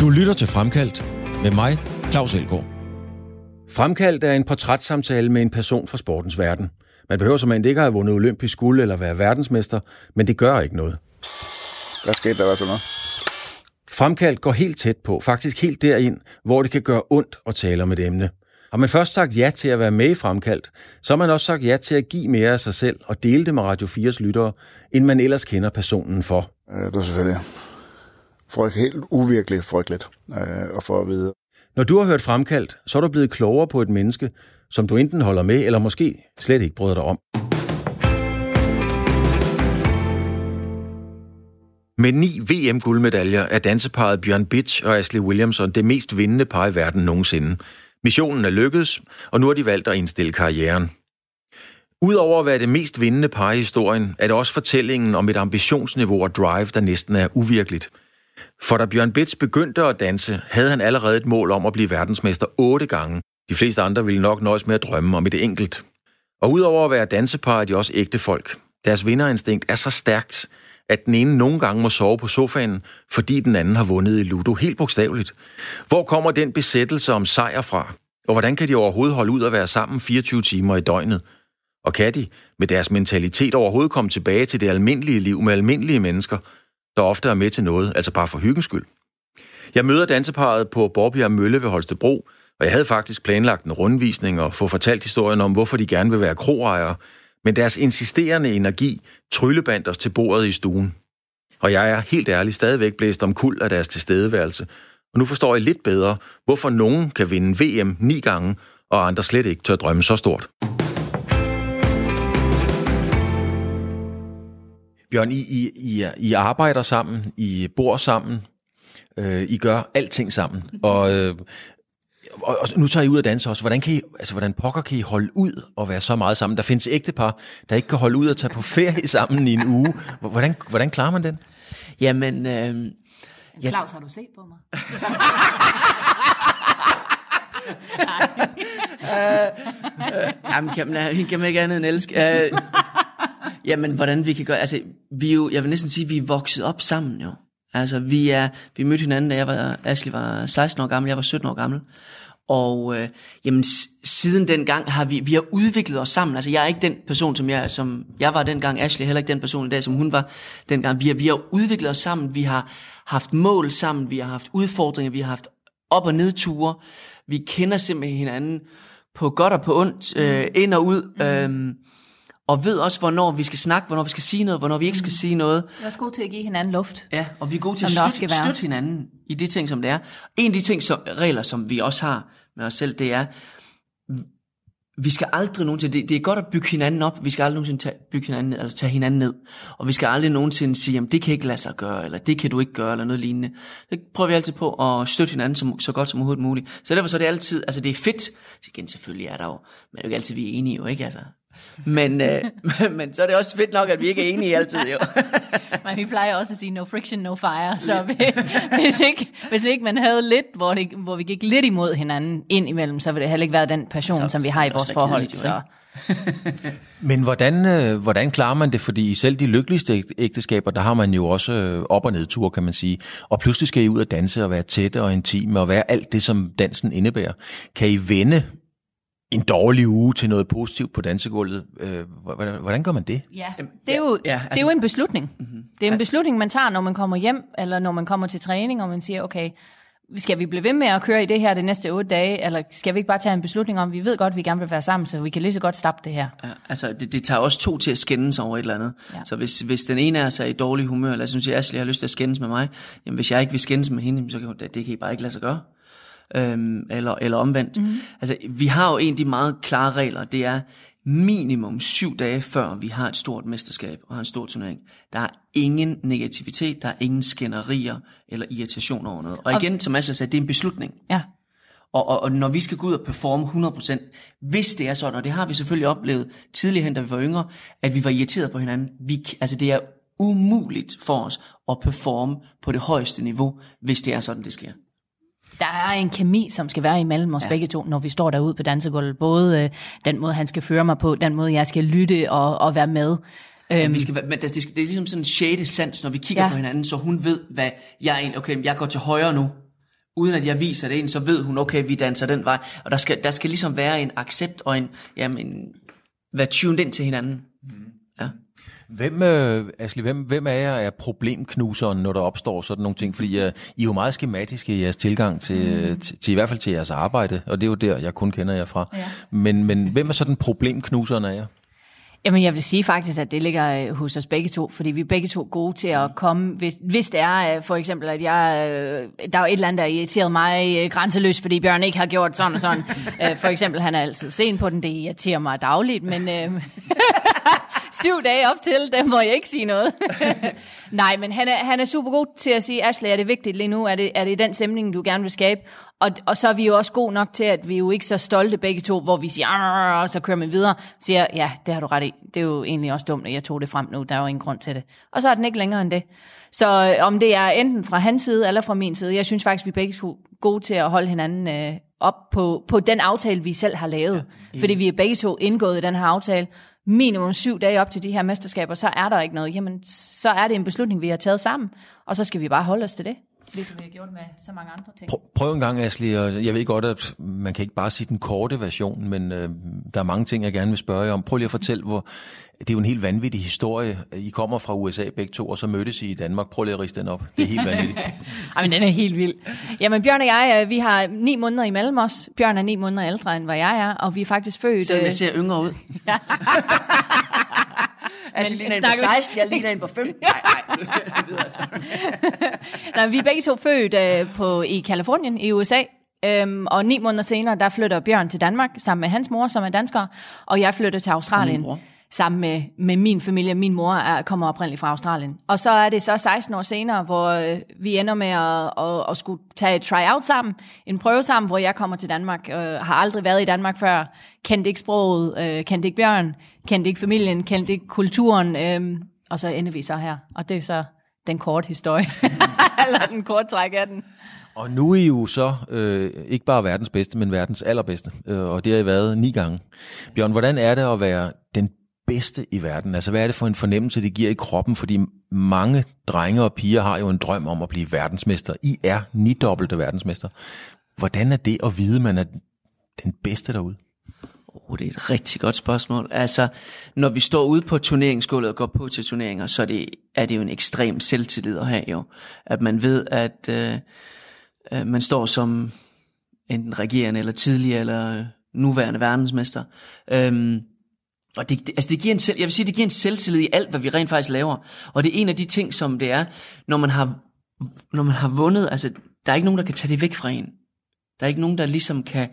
Du lytter til Fremkaldt med mig, Claus Elgaard. Fremkaldt er en portrætssamtale med en person fra sportens verden. Man behøver som ikke have vundet olympisk guld eller være verdensmester, men det gør ikke noget. Hvad skete der var sådan noget? Fremkaldt går helt tæt på, faktisk helt derind, hvor det kan gøre ondt at tale om et emne. Har man først sagt ja til at være med i Fremkaldt, så har man også sagt ja til at give mere af sig selv og dele det med Radio 4's lyttere, end man ellers kender personen for. Øh, det er selvfølgelig frygt, helt uvirkeligt frygteligt øh, at få at vide. Når du har hørt Fremkaldt, så er du blevet klogere på et menneske, som du enten holder med, eller måske slet ikke bryder dig om. Med ni VM-guldmedaljer er danseparet Bjørn Bitch og Ashley Williamson det mest vindende par i verden nogensinde. Missionen er lykkedes, og nu har de valgt at indstille karrieren. Udover at være det mest vindende par i historien, er det også fortællingen om et ambitionsniveau og drive, der næsten er uvirkeligt. For da Bjørn Bits begyndte at danse, havde han allerede et mål om at blive verdensmester otte gange. De fleste andre ville nok nøjes med at drømme om et enkelt. Og udover at være dansepar, er de også ægte folk. Deres vinderinstinkt er så stærkt, at den ene nogle gange må sove på sofaen, fordi den anden har vundet i Ludo, helt bogstaveligt. Hvor kommer den besættelse om sejr fra? Og hvordan kan de overhovedet holde ud at være sammen 24 timer i døgnet? Og kan de, med deres mentalitet, overhovedet komme tilbage til det almindelige liv med almindelige mennesker, der ofte er med til noget, altså bare for hyggens skyld? Jeg møder danseparet på Borbjerg Mølle ved Holstebro, og jeg havde faktisk planlagt en rundvisning og få fortalt historien om, hvorfor de gerne vil være kroejere, men deres insisterende energi tryllebandt os til bordet i stuen. Og jeg er helt ærligt stadigvæk blæst om kul af deres tilstedeværelse. Og nu forstår jeg lidt bedre, hvorfor nogen kan vinde VM ni gange, og andre slet ikke tør drømme så stort. Bjørn, I, I, I, I arbejder sammen, I bor sammen, øh, I gør alting sammen. Og øh, og, og nu tager I ud at danse også. Hvordan, kan I, altså, hvordan pokker kan I holde ud og være så meget sammen? Der findes ægtepar, der ikke kan holde ud og tage på ferie sammen i en uge. Hvordan, hvordan klarer man den? Jamen... Øh, ja. Claus, har du set på mig? øh, øh, jamen, kan man, kan man ikke andet end elske. Øh, jamen, hvordan vi kan gøre... Altså, vi jo, jeg vil næsten sige, vi er vokset op sammen jo. Altså, vi, er, vi mødte hinanden, da jeg var, Ashley var 16 år gammel, jeg var 17 år gammel. Og øh, jamen, siden den gang har vi, vi har udviklet os sammen. Altså, jeg er ikke den person, som jeg, som jeg var dengang. Ashley er heller ikke den person i dag, som hun var dengang. Vi har, vi har udviklet os sammen. Vi har haft mål sammen. Vi har haft udfordringer. Vi har haft op- og nedture. Vi kender simpelthen hinanden på godt og på ondt, øh, ind og ud. Mm. Og ved også, hvornår vi skal snakke, hvornår vi skal sige noget, hvornår vi ikke skal mm. sige noget. Vi er også gode til at give hinanden luft. Ja, og vi er gode til at støtte, støtte hinanden i de ting, som det er. En af de ting, som, regler, som vi også har med os selv, det er, vi skal aldrig nogensinde, det, det er godt at bygge hinanden op, vi skal aldrig nogensinde tage, bygge hinanden ned, eller tage hinanden ned. Og vi skal aldrig nogensinde sige, jamen det kan ikke lade sig gøre, eller det kan du ikke gøre, eller noget lignende. Det prøver vi altid på at støtte hinanden så, så godt som overhovedet muligt. Så derfor så er det altid, altså det er fedt, så igen selvfølgelig er der jo, men det er jo ikke altid, vi er enige jo, ikke? Altså, men, øh, men så er det også fedt nok, at vi ikke er enige altid, jo. men vi plejer også at sige, no friction, no fire. Så hvis ikke, hvis ikke man havde lidt, hvor, det, hvor vi gik lidt imod hinanden ind imellem, så ville det heller ikke være den passion, så, som vi har i vores forhold. Kedeligt, så. Men hvordan, øh, hvordan klarer man det? Fordi i selv de lykkeligste ægteskaber, der har man jo også øh, op- og nedtur, kan man sige. Og pludselig skal I ud og danse og være tætte og intime og være alt det, som dansen indebærer. Kan I vende en dårlig uge til noget positivt på dansegulvet. Øh, hvordan, hvordan gør man det? Ja, det er jo, ja, altså, det er jo en beslutning. Mm-hmm. Det er en beslutning, man tager, når man kommer hjem, eller når man kommer til træning, og man siger, okay, skal vi blive ved med at køre i det her de næste otte dage, eller skal vi ikke bare tage en beslutning om, vi ved godt, at vi gerne vil være sammen, så vi kan lige så godt stoppe det her? Ja, altså, det, det tager også to til at skændes over et eller andet. Ja. Så hvis, hvis den ene er sig i dårlig humør, eller synes, at Ashley har lyst til at skændes med mig, jamen hvis jeg ikke vil skændes med hende, så kan det, det kan I bare ikke lade sig gøre øhm, eller, eller omvendt. Mm-hmm. Altså, vi har jo en af de meget klare regler, det er minimum syv dage før vi har et stort mesterskab og har en stor turnering. Der er ingen negativitet, der er ingen skænderier eller irritation over noget. Og igen, som Asger sagde, det er en beslutning. Ja. Og, og, og når vi skal gå ud og performe 100%, hvis det er sådan, og det har vi selvfølgelig oplevet tidligere hen, da vi var yngre, at vi var irriteret på hinanden. Vi, altså det er umuligt for os at performe på det højeste niveau, hvis det er sådan, det sker. Der er en kemi, som skal være imellem os ja. begge to, når vi står derude på dansegulvet. Både øh, den måde, han skal føre mig på, den måde, jeg skal lytte og, og være med. Ja, vi skal, men det, det, det er ligesom sådan en sjette sans, når vi kigger ja. på hinanden, så hun ved, hvad jeg er en, okay, jeg går til højre nu, uden at jeg viser det ind, så ved hun, okay, vi danser den vej. Og der skal, der skal ligesom være en accept og en, jamen, være tuned ind til hinanden. Hvem, øh, Asli, hvem, hvem af jer er problemknuseren, når der opstår sådan nogle ting? Fordi uh, I er jo meget skematiske i jeres tilgang til, mm. til, til, i hvert fald til jeres arbejde, og det er jo der, jeg kun kender jer fra. Ja. Men, men hvem er sådan problemknuseren af jer? Jamen, jeg vil sige faktisk, at det ligger øh, hos os begge to, fordi vi er begge to gode til at komme, hvis, hvis det er øh, for eksempel, at jeg, øh, der er jo et eller andet, der irriteret mig grænseløst, fordi Bjørn ikke har gjort sådan og sådan. for eksempel, han er altid sen på den, det irriterer mig dagligt, men... syv dage op til, der må jeg ikke sige noget. Nej, men han er, han er super god til at sige, Ashley, er det vigtigt lige nu? Er det, er det den stemning, du gerne vil skabe? Og, og så er vi jo også gode nok til, at vi er jo ikke så stolte begge to, hvor vi siger, og så kører vi videre. Siger, ja, det har du ret i. Det er jo egentlig også dumt, at jeg tog det frem nu. Der er jo ingen grund til det. Og så er den ikke længere end det. Så øh, om det er enten fra hans side eller fra min side, jeg synes faktisk, vi er begge gode til at holde hinanden øh, op på, på den aftale, vi selv har lavet. Ja, Fordi vi er begge to indgået i den her aftale, minimum syv dage op til de her mesterskaber, så er der ikke noget. Jamen, så er det en beslutning, vi har taget sammen, og så skal vi bare holde os til det. Ligesom vi har gjort med så mange andre ting. Prøv, prøv en gang, Asli, og jeg ved godt, at man kan ikke bare sige den korte version, men øh, der er mange ting, jeg gerne vil spørge jer om. Prøv lige at fortælle, hvor det er jo en helt vanvittig historie. I kommer fra USA begge to, og så mødtes I i Danmark. Prøv lige at riste den op. Det er helt vanvittigt. Jamen, den er helt vild. Jamen, Bjørn og jeg, øh, vi har ni måneder imellem os. Bjørn er ni måneder ældre, end hvad jeg er, og vi er faktisk født... Jeg øh, ser yngre ud. Altså, ligner en på 16, jeg ligner en på 15. Nej, nej. nej, vi er begge to født uh, på, i Kalifornien i USA. Um, og ni måneder senere, der flytter Bjørn til Danmark sammen med hans mor, som er dansker, og jeg flytter til Australien sammen med, med min familie. Min mor er, kommer oprindeligt fra Australien. Og så er det så 16 år senere, hvor øh, vi ender med at, at, at skulle tage et tryout sammen, en prøve sammen, hvor jeg kommer til Danmark. Øh, har aldrig været i Danmark før, kendte ikke sproget, øh, kendte ikke Bjørn, kendte ikke familien, kendte ikke kulturen, øh, og så ender vi så her. Og det er så den korte historie, eller den korte træk af den. Og nu er I jo så øh, ikke bare verdens bedste, men verdens allerbedste, øh, og det har I været ni gange. Bjørn, hvordan er det at være den bedste i verden? Altså, hvad er det for en fornemmelse, det giver i kroppen? Fordi mange drenge og piger har jo en drøm om at blive verdensmester. I er nidobbelte verdensmester. Hvordan er det at vide, at man er den bedste derude? Oh, det er et rigtig godt spørgsmål. Altså, når vi står ude på turneringsgulvet og går på til turneringer, så er det, er det jo en ekstrem selvtillid at have jo. At man ved, at øh, øh man står som enten regerende eller tidligere eller nuværende verdensmester. Øhm, og det, det, altså det giver en selv, jeg vil sige, det giver en selvtillid i alt, hvad vi rent faktisk laver. Og det er en af de ting, som det er, når man har, når man har vundet, altså der er ikke nogen, der kan tage det væk fra en. Der er ikke nogen, der ligesom kan,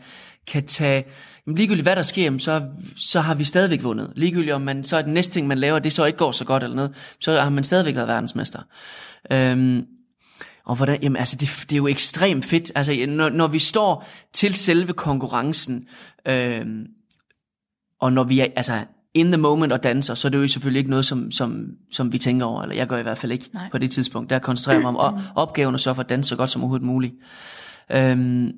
kan tage, jamen ligegyldigt hvad der sker, så, så har vi stadigvæk vundet. Ligegyldigt om man, så er det næste ting, man laver, det så ikke går så godt eller noget, så har man stadigvæk været verdensmester. Øhm, og hvordan, jamen altså det, det er jo ekstremt fedt, altså når, når vi står til selve konkurrencen, øhm, og når vi er altså, in the moment og danser, så er det jo selvfølgelig ikke noget, som, som, som vi tænker over, eller jeg gør i hvert fald ikke Nej. på det tidspunkt. Der koncentrerer mig om opgaven og så for at danse så godt som overhovedet muligt. Øhm,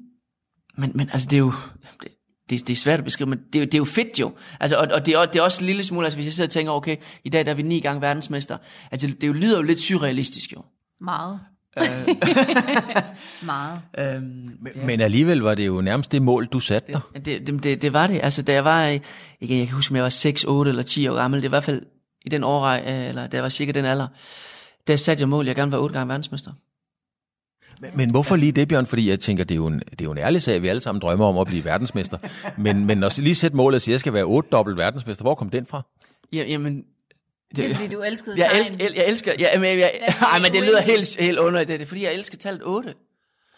men, men altså, det er jo... Det, det, det er svært at beskrive, men det, det er jo fedt jo. Altså, og, og det, er, det er også en lille smule, altså hvis jeg sidder og tænker, okay, i dag der er vi ni gange verdensmester. Altså, det, det jo lyder jo lidt surrealistisk jo. Meget. Øh. Meget. Øhm, men, ja. men alligevel var det jo nærmest det mål, du satte dig. Det, det, det, det var det. Altså, da jeg var, igen, jeg kan huske, om jeg var 6, 8 eller 10 år gammel, det var i hvert fald i den årrej, øh, eller da jeg var cirka den alder, der satte jeg mål, jeg gerne var 8 gange verdensmester. Men, men hvorfor lige det, Bjørn? Fordi jeg tænker, det er jo en, det er jo en ærlig sag, at vi alle sammen drømmer om at blive verdensmester. men, men når lige sætte målet og sige, at jeg skal være 8 dobbelt verdensmester, hvor kom den fra? Ja, jamen, det, er fordi, du elskede jeg elsker, jeg, elsker, jeg, men, jeg, ej, men det lyder helt, helt under det, er fordi jeg elsker tallet 8.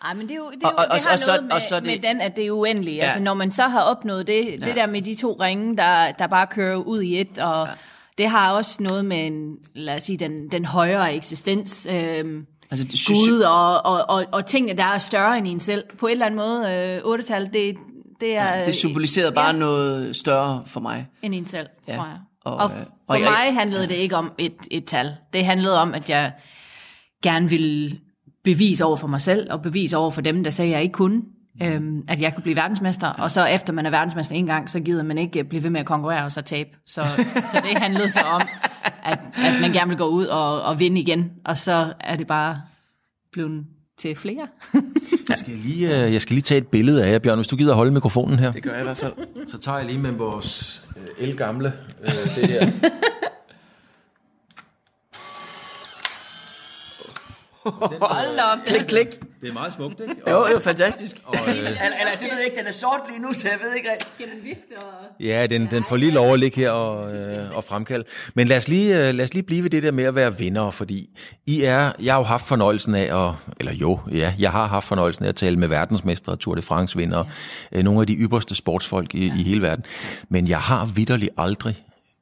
Ej, men det, er jo, det, er jo, og, det har og, noget og, med, og så det, med den, at det er uendeligt. Ja. Altså, når man så har opnået det, ja. det der med de to ringe, der, der bare kører ud i et, og ja. det har også noget med en, lad os sige, den, den højere eksistens, øhm, altså, det, Gud og, og, og, og tingene, der er større end en selv. På en eller anden måde, øh, 8 det, det er... Ja, det symboliserer bare ja, noget større for mig. End en selv, ja. tror jeg. Og, og øh, for og mig handlede det ikke om et, et tal. Det handlede om, at jeg gerne ville bevise over for mig selv, og bevise over for dem, der sagde, at jeg ikke kunne, øhm, at jeg kunne blive verdensmester. Og så efter man er verdensmester en gang, så gider man ikke blive ved med at konkurrere og så tabe. Så, så det handlede så om at, at man gerne vil gå ud og, og vinde igen, og så er det bare blevet til flere. jeg, skal lige, øh, jeg skal lige tage et billede af jer, Bjørn, hvis du gider holde mikrofonen her. Det gør jeg i hvert fald. Så tager jeg lige med vores øh, elgamle, øh, det her. Hold op. Klik, klik. Det er meget smukt, ikke? Jo, det er fantastisk. Og, øh, Eller, eller det ved jeg ikke, den er sort lige nu, så jeg ved ikke rigtig. Skal den vifte og... Ja, den, den får lige lov at ligge her og, øh, og fremkalde. Men lad os, lige, øh, lad os lige blive ved det der med at være vinder, fordi I er, jeg har jo haft fornøjelsen af, at, eller jo, ja, jeg har haft fornøjelsen af at tale med verdensmestre, Tour de France vinder, ja. øh, nogle af de ypperste sportsfolk i, ja. i hele verden. Men jeg har vidderligt aldrig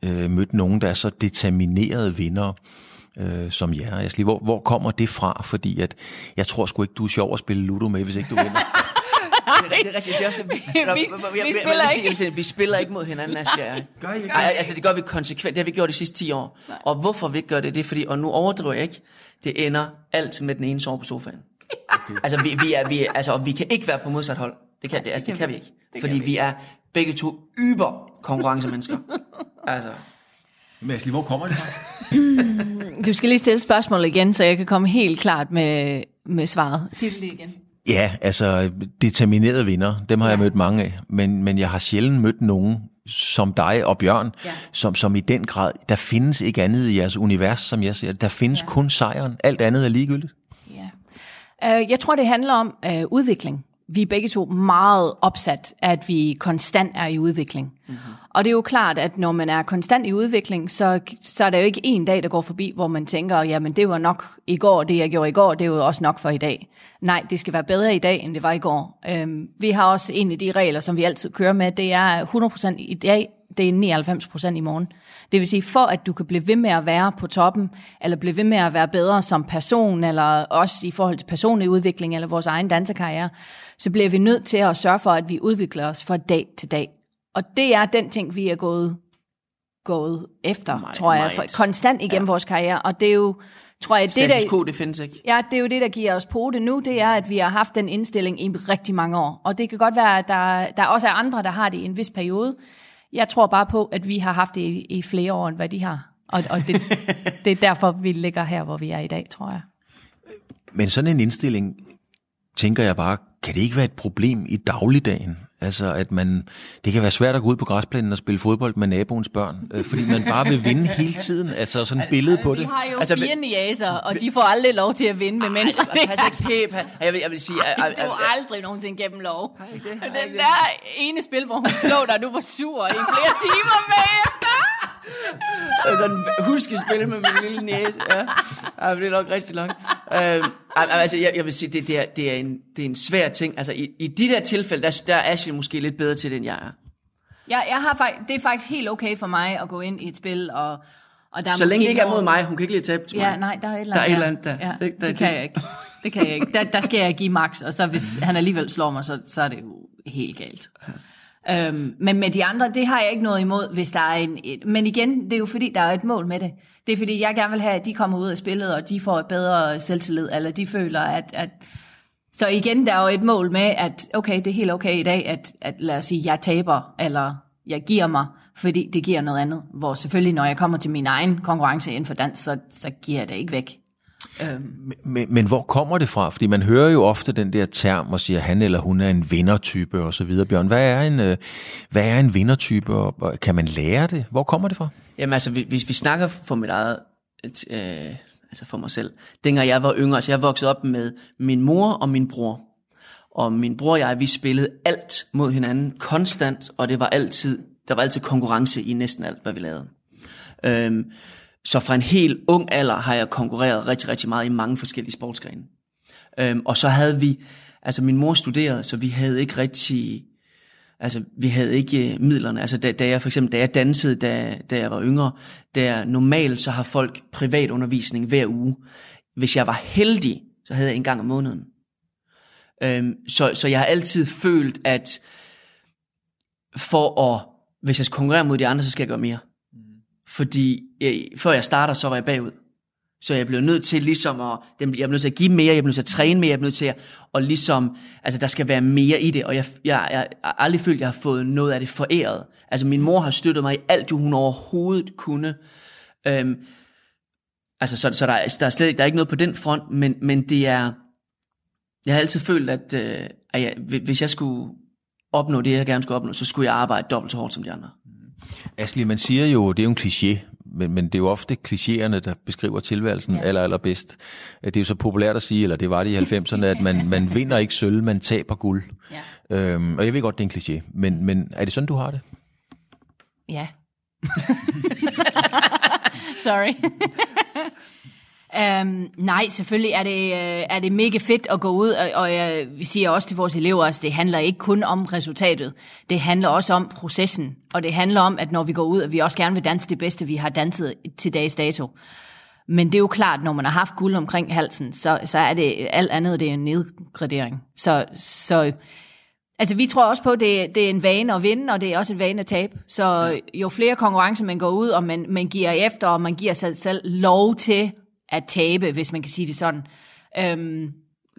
øh, mødt nogen, der er så determinerede vinder øh, som jer. Hvor, hvor kommer det fra? Fordi at, jeg tror sgu ikke, du er sjov at spille Ludo med, hvis ikke du vinder. det, er, det er rigtigt. Det er også, vi, vi, vi, spiller ikke. Sige, vi spiller ikke mod hinanden, Asger. Gør I ikke? Ej, altså, det gør vi konsekvent. Det har vi gjort de sidste 10 år. Nej. Og hvorfor vi ikke gør det, det er fordi, og nu overdriver jeg ikke, det ender altid med den ene sove på sofaen. Okay. Altså, vi, vi, er, vi, er, altså, vi kan ikke være på modsat hold. Det kan, det, altså, det kan vi ikke. Det fordi vi. vi er begge to yber konkurrencemennesker. altså. Men Asli, hvor kommer det fra? du skal lige stille spørgsmålet igen, så jeg kan komme helt klart med, med svaret. Sig det lige igen. Ja, altså determinerede vinder, dem har ja. jeg mødt mange af, men, men jeg har sjældent mødt nogen som dig og Bjørn, ja. som, som i den grad, der findes ikke andet i jeres univers, som jeg ser. Der findes ja. kun sejren. Alt andet er ligegyldigt. Ja. Uh, jeg tror, det handler om uh, udvikling vi er begge to meget opsat, at vi konstant er i udvikling. Mm-hmm. Og det er jo klart, at når man er konstant i udvikling, så, så er der jo ikke en dag, der går forbi, hvor man tænker, jamen det var nok i går, det jeg gjorde i går, det er jo også nok for i dag. Nej, det skal være bedre i dag, end det var i går. Øhm, vi har også en af de regler, som vi altid kører med, det er 100% i dag, det er 99% i morgen. Det vil sige, for at du kan blive ved med at være på toppen, eller blive ved med at være bedre som person, eller også i forhold til personlig udvikling, eller vores egen dansekarriere, så bliver vi nødt til at sørge for, at vi udvikler os fra dag til dag. Og det er den ting, vi er gået, gået efter, meget, tror jeg, for, konstant igennem ja. vores karriere. Og det er jo, tror jeg, det der, quo, det findes ikke. Ja, det er jo det, der giver os det nu, det er, at vi har haft den indstilling i rigtig mange år. Og det kan godt være, at der, der også er andre, der har det i en vis periode. Jeg tror bare på, at vi har haft det i, i flere år, end hvad de har. Og, og det, det er derfor, vi ligger her, hvor vi er i dag, tror jeg. Men sådan en indstilling, tænker jeg bare, kan det ikke være et problem i dagligdagen? Altså, at man, det kan være svært at gå ud på græsplænen og spille fodbold med naboens børn, øh, fordi man bare vil vinde hele tiden. Altså, sådan et billede på det. Vi har jo altså, fire niaser, og de får aldrig lov til at vinde, med mindre det er ikke helt... Jeg vil, jeg vil sige... At, du har aldrig nogensinde gennem lov. Den der ene spil, hvor hun slår dig, du var sur i flere timer bagefter sådan huskespil med min lille næse. Ja. ja det er nok rigtig langt. Øh, altså, jeg, jeg vil sige, det, det, er, det, er en, det er en svær ting. Altså, i, i de der tilfælde, der, der er Ashley måske lidt bedre til det, end jeg er. Ja, jeg har faktisk, det er faktisk helt okay for mig at gå ind i et spil, og, og der er Så længe det ikke er mod mig, hun kan ikke lige tabe til mig. Ja, nej, der er et eller andet der. Er et eller andet der. Ja, det, der, det, kan jeg ikke. Det kan jeg ikke. Der, der skal jeg give max, og så hvis han alligevel slår mig, så, så er det jo helt galt. Øhm, men med de andre, det har jeg ikke noget imod, hvis der er en... Et, men igen, det er jo fordi, der er et mål med det. Det er fordi, jeg gerne vil have, at de kommer ud af spillet, og de får et bedre selvtillid, eller de føler, at... at så igen, der er jo et mål med, at okay, det er helt okay i dag, at, at lad os sige, jeg taber, eller jeg giver mig, fordi det giver noget andet. Hvor selvfølgelig, når jeg kommer til min egen konkurrence inden for dans, så, så giver jeg det ikke væk. Øhm. Men, men hvor kommer det fra? Fordi man hører jo ofte den der term og siger, han eller hun er en vindertype og så videre. Bjørn, hvad er en, øh, hvad er en vindertype, og kan man lære det? Hvor kommer det fra? Jamen altså, hvis vi snakker for mit eget, øh, altså for mig selv. Dengang jeg var yngre, så jeg voksede op med min mor og min bror. Og min bror og jeg, vi spillede alt mod hinanden, konstant, og det var altid, der var altid konkurrence i næsten alt, hvad vi lavede. Øhm, så fra en helt ung alder har jeg konkurreret rigtig, rigtig meget i mange forskellige sportsgrene. Øhm, og så havde vi, altså min mor studerede, så vi havde ikke rigtig, altså vi havde ikke øh, midlerne. Altså da, da jeg for eksempel, da jeg dansede, da, da jeg var yngre, der normalt så har folk privatundervisning hver uge. Hvis jeg var heldig, så havde jeg en gang om måneden. Øhm, så, så jeg har altid følt, at for at, hvis jeg skal konkurrere mod de andre, så skal jeg gøre mere. Fordi jeg, før jeg starter, så var jeg bagud. Så jeg blev nødt til ligesom at, jeg blev nødt til at give mere, jeg blev nødt til at træne mere, jeg blev nødt til at, og ligesom, altså der skal være mere i det, og jeg, jeg, jeg, jeg har aldrig følt, at jeg har fået noget af det foræret. Altså min mor har støttet mig i alt, hun overhovedet kunne, Øhm, altså, så, så der, der, er slet, der er ikke noget på den front, men, men det er... Jeg har altid følt, at, øh, at jeg, hvis jeg skulle opnå det, jeg gerne skulle opnå, så skulle jeg arbejde dobbelt så hårdt som de andre. Asli, man siger jo, det er jo en kliché, men, men det er jo ofte klichéerne, der beskriver tilværelsen ja. aller, allerbedst. Det er jo så populært at sige, eller det var det i 90'erne, at man, man vinder ikke sølv, man taber guld. Ja. Øhm, og jeg ved godt, det er en kliché, men, men er det sådan, du har det? Ja. Sorry. Um, nej, selvfølgelig er det, uh, er det mega fedt at gå ud, og, og uh, vi siger også til vores elever, at det handler ikke kun om resultatet, det handler også om processen, og det handler om, at når vi går ud, at vi også gerne vil danse det bedste, vi har danset til dags dato. Men det er jo klart, når man har haft guld omkring halsen, så, så er det alt andet, det er en nedgradering. Så, så altså vi tror også på, at det, det er en vane at vinde, og det er også en vane at tabe. Så jo flere konkurrencer man går ud, og man, man giver efter, og man giver sig selv lov til at tabe, hvis man kan sige det sådan. Øhm,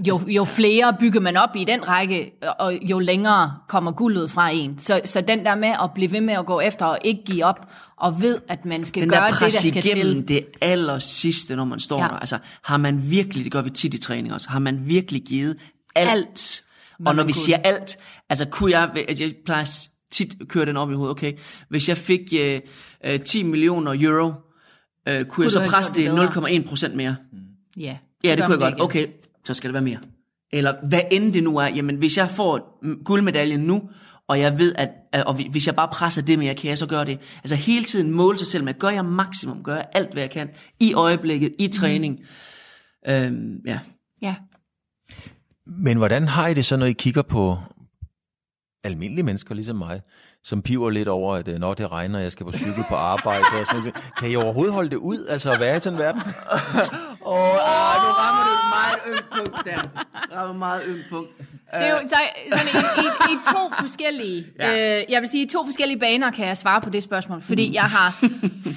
jo, jo flere bygger man op i den række, og jo længere kommer guldet fra en. Så, så den der med at blive ved med at gå efter og ikke give op, og ved, at man skal den gøre det, der skal igennem til. det aller sidste, når man står Ja. der. Altså, har man virkelig, det gør vi tit i træning også, har man virkelig givet alt. Alt, og når vi kunne. siger alt, altså kunne jeg, jeg plejer tit at køre den op i hovedet, okay, hvis jeg fik øh, øh, 10 millioner euro, øh, kunne, kunne jeg så presse det det bedre? 0,1 procent mere? Ja, Ja, det kunne jeg godt. igen. Okay, så skal det være mere. Eller hvad end det nu er, jamen hvis jeg får mm, guldmedaljen nu, og jeg ved, at, at og hvis jeg bare presser det mere, kan jeg så gøre det. Altså hele tiden måle sig selv med, gør jeg maksimum, gør jeg alt, hvad jeg kan, i øjeblikket, i træning. Mm. Øhm, ja. Ja. Men hvordan har I det så, når I kigger på almindelige mennesker, ligesom mig, som piver lidt over, at øh, når det regner, jeg skal på cykel på arbejde og sådan noget. Kan I overhovedet holde det ud, altså at være i sådan en verden? Åh, oh, nu rammer du et meget ømt punkt der. Rammer et meget ømt punkt. Det er jo så, sådan i, i, i to forskellige, Ja. øh, jeg vil sige, i to forskellige baner kan jeg svare på det spørgsmål, fordi jeg har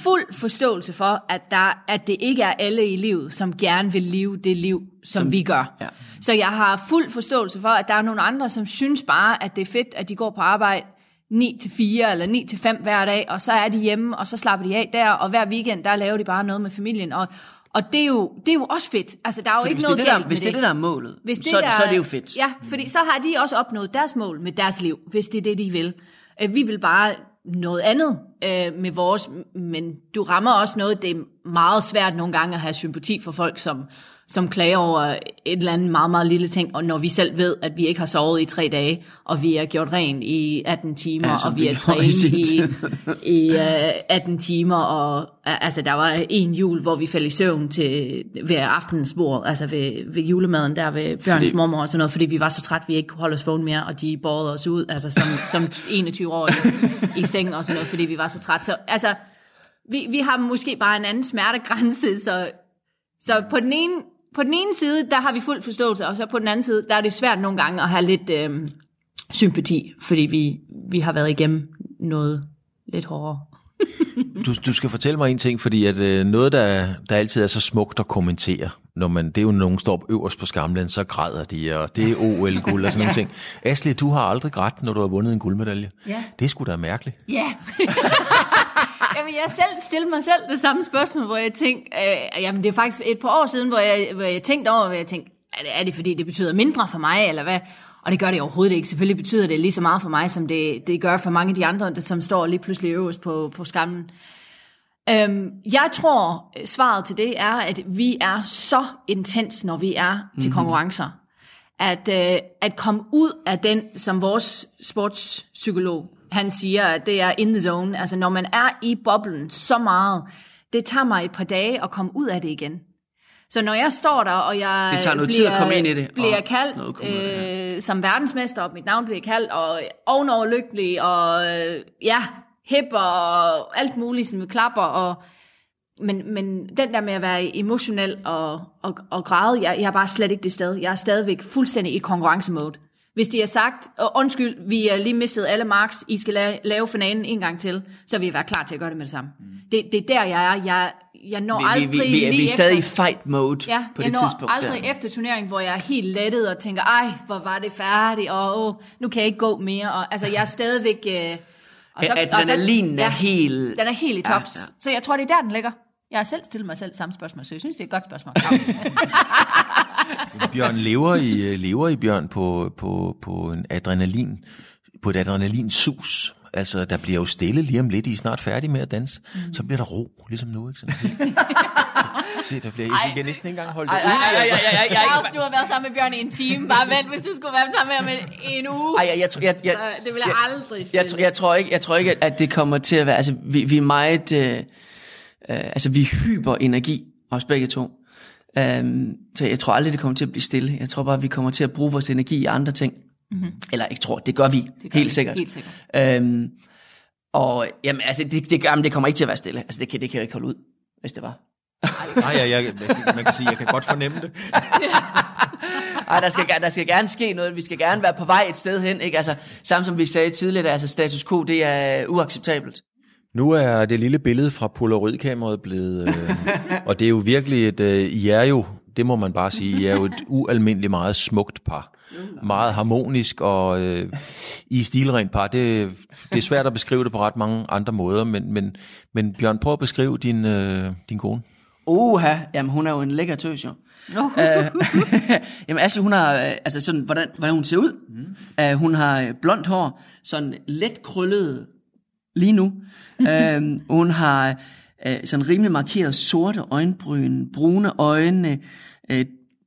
fuld forståelse for, at, der, at det ikke er alle i livet, som gerne vil leve det liv, som, som vi gør. ja. Så jeg har fuld forståelse for, at der er nogle andre, som synes bare, at det er fedt, at de går på arbejde 9 til 4 eller 9 til 5 hver dag, og så er de hjemme, og så slapper de af der, og hver weekend, der laver de bare noget med familien, og, og det, er jo, det er jo også fedt. Altså, der er jo Fordi ikke noget det, der, galt hvis det er det, der er målet, hvis det så, der, så er det jo fedt. Ja, fordi så har de også opnået deres mål med deres liv, hvis det er det, de vil. Øh, Vi vil bare noget andet øh, med vores, men du rammer også noget, det er meget svært nogle gange at have sympati for folk, som, som klager over et eller andet meget, meget lille ting, og når vi selv ved, at vi ikke har sovet i tre dage, og vi har gjort rent i 18 timer, Ja, og vi har i trænet i, tid. i uh, 18 timer, og uh, altså der var en jul, hvor vi faldt i søvn til, ved aftensbord, altså ved, ved julemaden der ved Bjørns Fordi- mormor og sådan noget, fordi vi var så trætte, vi ikke kunne holde os vågne mere, og de borgede os ud, altså som, som 21 år i, i seng og sådan noget, fordi vi var så trætte. Så altså, vi, vi har måske bare en anden smertegrænse, så, så på den ene på den ene side, der har vi fuld forståelse, og så på den anden side, der er det svært nogle gange at have lidt øh, sympati, fordi vi, vi har været igennem noget lidt hårdere. Du, du skal fortælle mig en ting, fordi at øh, noget, der, der altid er så smukt at kommentere, når man, det er jo nogen står øverst på skamlen, så græder de, og det er OL-guld og sådan nogle ting. Asli, du har aldrig grædt, når du har vundet en guldmedalje. Ja. Det er sgu da mærkeligt. Ja. jamen, jeg selv stillede mig selv det samme spørgsmål, hvor jeg tænkte, øh, jamen det er faktisk et par år siden, hvor jeg, hvor jeg tænkte over, hvor jeg tænkte, er det, er det fordi, det betyder mindre for mig, eller hvad? Og det gør det overhovedet ikke. Selvfølgelig betyder det lige så meget for mig, som det, det gør for mange af de andre, der, som står lige pludselig øverst på, på skamlen. Øhm, jeg tror, svaret til det er, at vi er så intens, når vi er til konkurrencer. At, øh, at komme ud af den, som vores sportspsykolog, han siger, at det er in the zone. Altså når man er i boblen så meget, det tager mig et par dage at komme ud af det igen. Så når jeg står der, og jeg Det tager noget bliver, tid at komme ind i det, og bliver noget kaldt det, øh, som verdensmester, og mit navn bliver kaldt, og ovenover lykkelig, og øh, ja, hipper, og alt muligt, som vi klapper, og men, men den der med at være emotionel og, og, og græde, jeg, jeg er bare slet ikke det sted. Jeg er stadigvæk fuldstændig i konkurrencemode. Hvis de har sagt, og undskyld, vi har lige mistet alle marks, I skal lave, lave finalen en gang til, så vil jeg være klar til at gøre det med det samme. Mm. Det, det er der, jeg er. Jeg, jeg når Vi, aldrig vi, vi, vi, er- vi er stadig i efter. fight mode Ja, på jeg det når tidspunkt. aldrig der. efter turneringen, hvor jeg er helt lettet og tænker, ej, hvor var det færdigt, og åh, nu kan jeg ikke gå mere. Og, altså, jeg er stadigvæk... Øh, og Adrenalinen er helt- Den er helt i Ja, tops. ja. Så jeg tror, det er der, den ligger. Jeg har selv stillet mig selv samme spørgsmål, så jeg synes, det er et godt spørgsmål. Bjørn lever i, lever i Bjørn på, på, på en adrenalin, på et adrenalinsus. Altså, der bliver jo stille lige om lidt, I er snart færdige med at danse. Mm. Så bliver der ro, ligesom nu, ikke? Sådan, Se, der bliver kan næsten ikke engang holde det ud. Jeg har også, du har været sammen med Bjørn i en time. Bare vent, hvis du skulle være sammen med ham i en uge. Ej, jeg, jeg, jeg, jeg, det vil jeg, jeg aldrig jeg, jeg, jeg, tror ikke, jeg tror ikke, at det kommer til at være... Altså, vi, vi er meget... Øh, øh, altså, vi hyper energi, os begge to. Um, så jeg tror aldrig, det kommer til at blive stille. Jeg tror bare, vi kommer til at bruge vores energi i andre ting. Mm-hmm. Eller ikke tror, det gør vi. Det gør helt, vi. sikkert. helt sikkert. Um, og jamen, altså, det, det, jamen, det kommer ikke til at være stille. Altså, det kan, det kan jeg ikke holde ud, hvis det var. Nej, jeg, jeg, man kan sige, jeg kan godt fornemme det. Ej, der skal, der skal gerne ske noget. Vi skal gerne være på vej et sted hen. Ikke? Altså, samt som vi sagde tidligere, altså status quo, det er uacceptabelt. Nu er det lille billede fra Polaroid-kameraet blevet, øh, og det er jo virkelig et, øh, I er jo, det må man bare sige, I er jo et ualmindeligt meget smukt par. Meget harmonisk og øh, i stilrent par. Det, det er svært at beskrive det på ret mange andre måder, men, men, men Bjørn, prøv at beskrive din, øh, din kone. Uha, jamen hun er jo en lækker tøs jo. Uh. Uh, jamen Ashley, hun har, øh, altså sådan, hvordan, hvordan hun ser ud. Mm. Uh, hun har blondt hår, sådan let krøllet lige nu. uh, hun har uh, sådan rimelig markeret sorte øjenbryn, brune øjne, uh,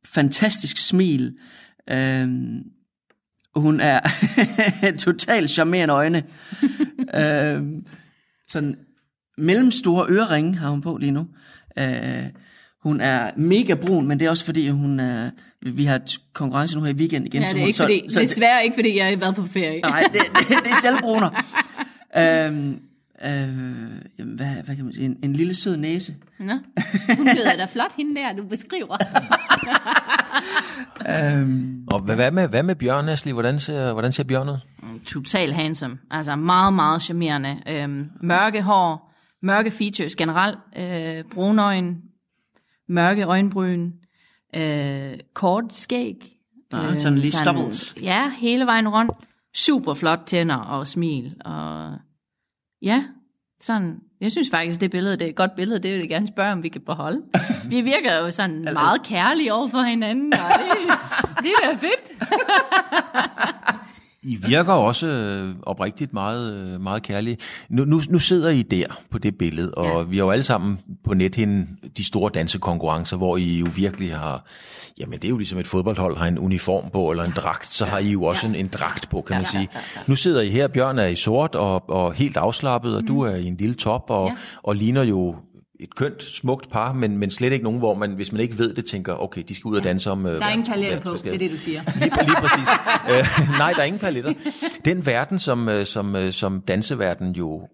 fantastisk smil. Uh, hun er totalt charmerende øjne. uh, sådan mellemstore øreringe har hun på lige nu. Øh, hun er mega brun, men det er også fordi, hun er, vi har konkurrence nu her i weekend igen. Ja, det er, hun, ikke så, fordi, så, desværre ikke, fordi jeg har været på ferie. Nej, det, det, det er selvbruner. Øhm, øh, hvad, hvad kan man sige? En, en lille sød næse. Nå, hun lyder da flot, hende der, du beskriver. øhm, og hvad, hvad, med, hvad med Bjørn, Asli? Hvordan ser, hvordan ser Bjørn ud? Total handsome. Altså meget, meget charmerende. Øhm, mørke hår, mørke features generelt, øh, brunøjen, mørke øjenbryn, øh, kort skæg. Ah, øh, sådan lige stubbles. Ja, hele vejen rundt. Super flot tænder og smil. Og ja, sådan, jeg synes faktisk, det billede, det er et godt billede, det vil jeg gerne spørge, om vi kan beholde. Vi virker jo sådan meget kærlige over for hinanden, og det, det er da fedt. I virker også øh, oprigtigt meget, øh, meget kærlige. Nu, nu, nu sidder I der på det billede, og ja. vi har jo alle sammen på nethen de store dansekonkurrencer, hvor I jo virkelig har, jamen det er jo ligesom et fodboldhold har en uniform på, eller en dragt, så har I jo også ja. en, en dragt på, kan ja, man sige. Ja, ja, ja. Nu sidder I her, Bjørn er i sort og, og helt afslappet, og mm. du er i en lille top, og, ja. og ligner jo et kønt, smukt par, men, men slet ikke nogen, hvor man, hvis man ikke ved det, tænker, okay, de skal ud og danse om... Øh, der er ingen paletter på, det er det, du siger. Lige, lige præcis. uh, nej, der er ingen paletter. Den verden, som, øh, som, som danseverden jo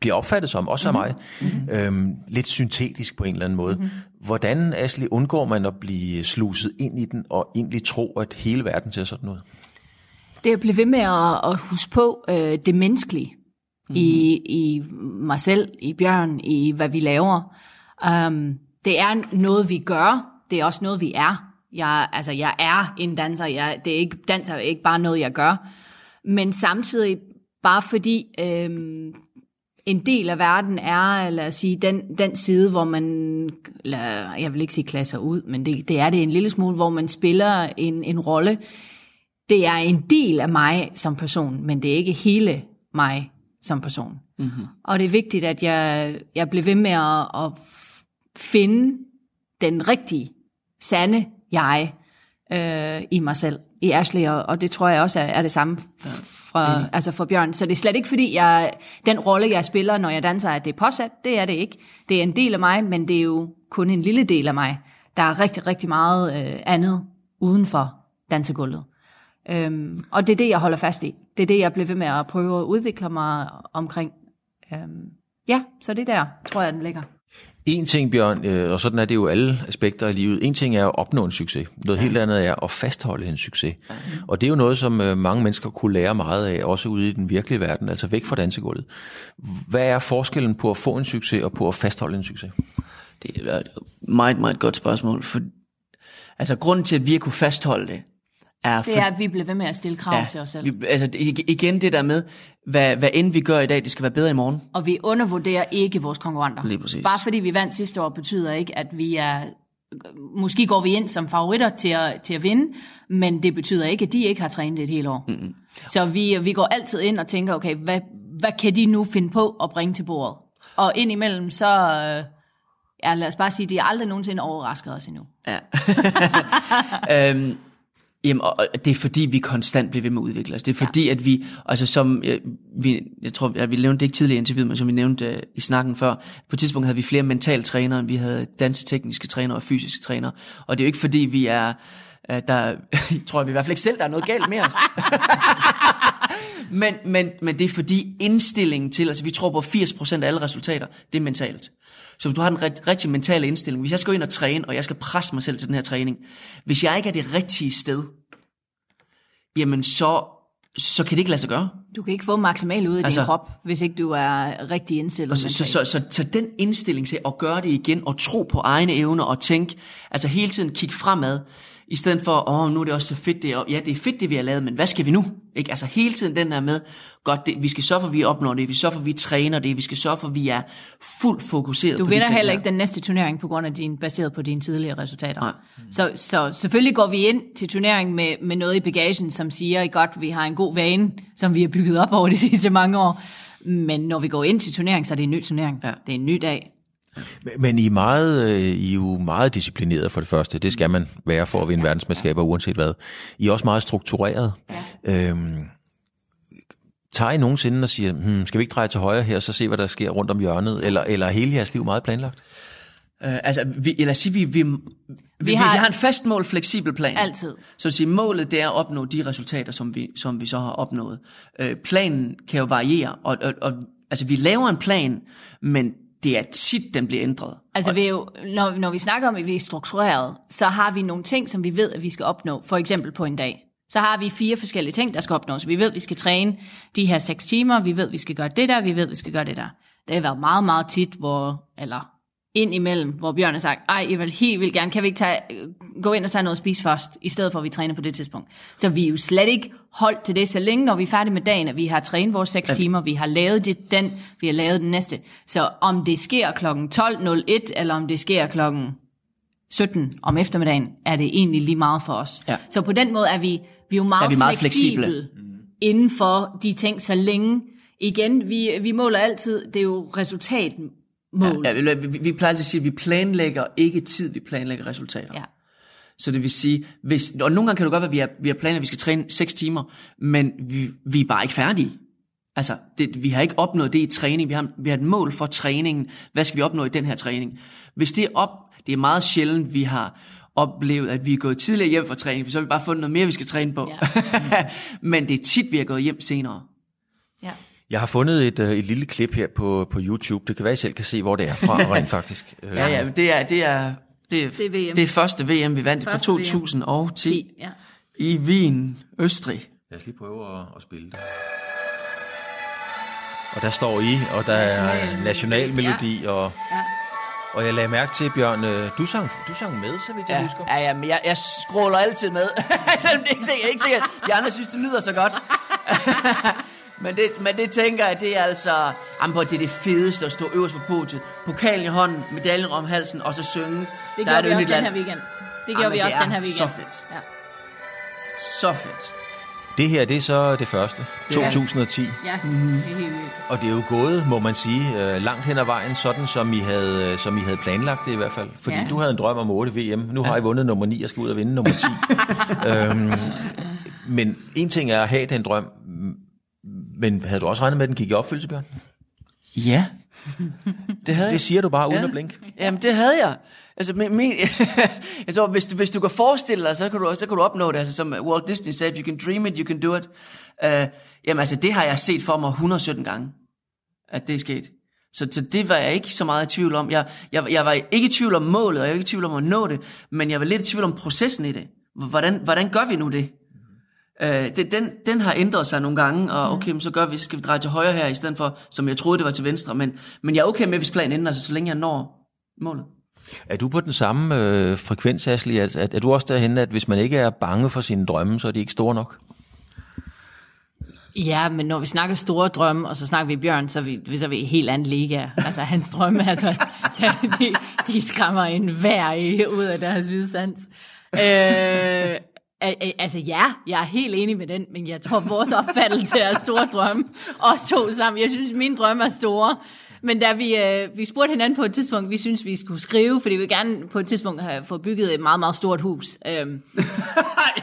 bliver opfattet som, også af mig, mm-hmm. øhm, lidt syntetisk på en eller anden måde. Mm-hmm. Hvordan, Asli, undgår man at blive sluset ind i den, og egentlig tro, at hele verden ser sådan ud? Det er at blive ved med at, at huske på øh, det menneskelige mm. i, i mig selv, i Bjørn, i hvad vi laver. Um, det er noget, vi gør. Det er også noget, vi er. Jeg, altså, jeg er en danser. Jeg, det er ikke, danser er ikke bare noget, jeg gør. Men samtidig, bare fordi øhm, en del af verden er, lad os sige, den, den side, hvor man, eller, jeg vil ikke sige klasser ud, men det, det er det en lille smule, hvor man spiller en, en rolle. Det er en del af mig som person, men det er ikke hele mig som person. Mm-hmm. Og det er vigtigt, at jeg, jeg bliver ved med at, at finde den rigtige, sande jeg øh, i mig selv, i Ashley, og, og det tror jeg også er, er det samme fra, mm. altså for Bjørn. Så det er slet ikke fordi, jeg, den rolle, jeg spiller, når jeg danser, at det er påsat. Det er det ikke. Det er en del af mig, men det er jo kun en lille del af mig. Der er rigtig, rigtig meget øh, andet uden for dansegulvet. Øhm, og det er det, jeg holder fast i. Det er det, jeg bliver ved med at prøve at udvikle mig omkring. Øhm, ja, så det der, tror jeg, den ligger. En ting, Bjørn, øh, og sådan er det jo alle aspekter af livet. En ting er at opnå en succes. Noget ja. helt andet er at fastholde en succes. Ja. Og det er jo noget, som øh, mange mennesker kunne lære meget af, også ude i den virkelige verden, altså væk fra dansegulvet. Hvad er forskellen på at få en succes og på at fastholde en succes? Det er et meget, meget godt spørgsmål. For, altså, grunden til, at vi kunne fastholde det, er... Det er, at vi bliver ved med at stille krav ja, til os selv. Vi, altså igen det der med, hvad, hvad end vi gør i dag, det skal være bedre i morgen. Og vi undervurderer ikke vores konkurrenter. Lige præcis. Bare fordi vi vandt sidste år, betyder ikke, at vi er... Måske går vi ind som favoritter til at, til at vinde, men det betyder ikke, at de ikke har trænet et helt år. Mm-hmm. Så vi, vi går altid ind og tænker, okay, hvad, hvad kan de nu finde på at bringe til bordet? Og indimellem så... Øh, ja, lad os bare sige, de har aldrig nogensinde overrasket os endnu. Ja. øhm, Jamen, og det er fordi, vi konstant bliver ved med at udvikle os. Det er fordi, ja. at vi, altså som, vi, jeg tror, at vi nævnte det ikke tidligere i interviewet, men som vi nævnte uh, i snakken før, på et tidspunkt havde vi flere mental trænere, end vi havde dansetekniske trænere og fysiske trænere. Og det er jo ikke fordi, vi er, uh, der, jeg tror vi i hvert fald ikke selv, der er noget galt med os. men, men, men det er fordi indstillingen til, altså vi tror på 80% af alle resultater, det er mentalt. Så hvis du har den ret, rigtig mentale indstilling, hvis jeg skal gå ind og træne, og jeg skal presse mig selv til den her træning, hvis jeg ikke er det rigtige sted, jamen så, så kan det ikke lade sig gøre. Du kan ikke få maksimal ud af altså, din krop, hvis ikke du er rigtig indstillet. Så, så, så, så, så den indstilling til at gøre det igen, og tro på egne evner, og tænke, altså hele tiden kigge fremad, i stedet for, åh, oh, nu er det også så fedt det, og ja, det er fedt det, vi har lavet, men hvad skal vi nu? Ikke? Altså hele tiden den der med, godt, det, vi skal sørge for, at vi opnår det, vi skal sørge for, at vi træner det, vi skal sørge for, at vi er fuldt fokuseret Du vinder heller ikke den næste turnering på grund af din, baseret på dine tidligere resultater. Nej. Så, så selvfølgelig går vi ind til turneringen med, med noget i bagagen, som siger, godt, vi har en god vane, som vi har bygget op over de sidste mange år. Men når vi går ind til turnering, så er det en ny turnering. Ja. Det er en ny dag. Men I er, meget, øh, I er jo meget disciplineret for det første. Det skal man være for at vinde verdensmesterskaber, uanset hvad. I er også meget struktureret. Ja. Øhm, tager I nogensinde og siger, hmm, skal vi ikke dreje til højre her, så se, hvad der sker rundt om hjørnet? Eller, eller er hele jeres liv meget planlagt? Uh, altså, vi, eller sige, vi, vi, vi, vi, har, vi har en fast mål, fleksibel plan. Altid. Så at sige, målet det er at opnå de resultater, som vi, som vi så har opnået. Uh, planen kan jo variere, og, og, og altså, vi laver en plan, men det er tit, den bliver ændret. Altså, vi jo, når, når vi snakker om, at vi er struktureret, så har vi nogle ting, som vi ved, at vi skal opnå. For eksempel på en dag. Så har vi fire forskellige ting, der skal opnås. Vi ved, at vi skal træne de her seks timer. Vi ved, at vi skal gøre det der. Vi ved, at vi skal gøre det der. Det har været meget, meget tit, hvor, eller ind imellem, hvor Bjørn har sagt, ej, jeg vil helt vildt gerne, kan vi ikke tage, gå ind og tage noget at spise først, i stedet for at vi træner på det tidspunkt. Så vi er jo slet ikke holdt til det, så længe når vi er færdige med dagen, at vi har trænet vores 6 timer, vi har lavet det, den, vi har lavet den næste. Så om det sker kl. 12.01, eller om det sker klokken 17 om eftermiddagen, er det egentlig lige meget for os. Ja. Så på den måde er vi, vi er jo meget, er vi meget fleksible, fleksible inden for de ting, så længe, igen, vi, vi måler altid, det er jo resultat mål. Ja, ja, vi, vi plejer altid at sige, at vi planlægger ikke tid, vi planlægger resultater. Ja. Så det vil sige, hvis, og nogle gange kan det godt være, at vi har, vi har planlagt, at vi skal træne 6 timer, men vi, vi er bare ikke færdige. Altså, det, vi har ikke opnået det i træning. Vi har, vi har et mål for træningen. Hvad skal vi opnå i den her træning? Hvis det er op, det er meget sjældent, vi har oplevet, at vi er gået tidligere hjem fra træning, for så har vi bare fundet noget mere, vi skal træne på. Ja. men det er tit, vi er gået hjem senere. Ja. Jeg har fundet et, øh, et lille klip her på, på YouTube. Det kan være, at I selv kan se, hvor det er fra, rent faktisk. ja, ja, det er, det er, det er, det er, VM. det er første VM, vi vandt første fra 2010 VM. ja. i Wien, Østrig. Lad os lige prøve at, at spille det. Og der står I, og der er nationalmelodi, ja. og... Ja. Og jeg lagde mærke til, Bjørn, øh, du sang, du sang med, så vidt jeg ja, husker. Ja, ja, men jeg, jeg scroller altid med. Selvom det er ikke sikkert, ikke sikkert, de andre synes, det lyder så godt. Men det, men det tænker jeg, det er altså... Jamen, det er det fedeste at stå øverst på podiet. Pokalen i hånden, medaljen om halsen, og så synge. Det gjorde der vi også den her weekend. Det gjorde vi også den her weekend. så fedt. Ja. Så fedt. Det her, det er så det første. Det 2010. Ja, mm-hmm. det er helt vildt. Og det er jo gået, må man sige, øh, langt hen ad vejen, sådan som I havde, øh, som I havde planlagt det i hvert fald. Fordi ja. du havde en drøm om 8 VM. Nu ja. har I vundet nummer 9 og skal ud og vinde nummer 10. øhm, men en ting er at have den drøm, men havde du også regnet med, at den gik i opfyldelse, Bjørn? Ja, det havde. Det siger du bare uden ja. at blinke. Jamen, det havde jeg. Altså, min, min, jeg tror, hvis du, hvis du kan forestille dig, så kan du, så kan du opnå det. Altså, som Walt Disney sagde, you can dream it, you can do it. Uh, jamen, altså, det har jeg set for mig 117 gange, at det er sket. Så, så det var jeg ikke så meget i tvivl om. Jeg, jeg, jeg var ikke i tvivl om målet, og jeg var ikke i tvivl om at nå det, men jeg var lidt i tvivl om processen i det. Hvordan, hvordan gør vi nu det? Øh, det, den, den har ændret sig nogle gange, og okay, men så gør vi, så skal vi dreje til højre her, i stedet for, som jeg troede, det var til venstre. Men, men jeg er okay med, hvis planen ændrer sig, så længe jeg når målet. Er du på den samme øh, frekvens, Asli? Er, er, er du også derhen, at hvis man ikke er bange for sine drømme, så er de ikke store nok? Ja, men når vi snakker store drømme, og så snakker vi Bjørn, så er vi, så er vi i helt anden liga. Altså hans drømme, altså, de, de skræmmer en hver ud af deres hvide sans. Øh, altså ja, jeg er helt enig med den, men jeg tror, vores opfattelse er store drømme. Os to sammen. Jeg synes, mine drømme er store. Men da vi, øh, vi spurgte hinanden på et tidspunkt, vi synes, vi skulle skrive, fordi vi gerne på et tidspunkt have fået bygget et meget, meget stort hus. Øhm.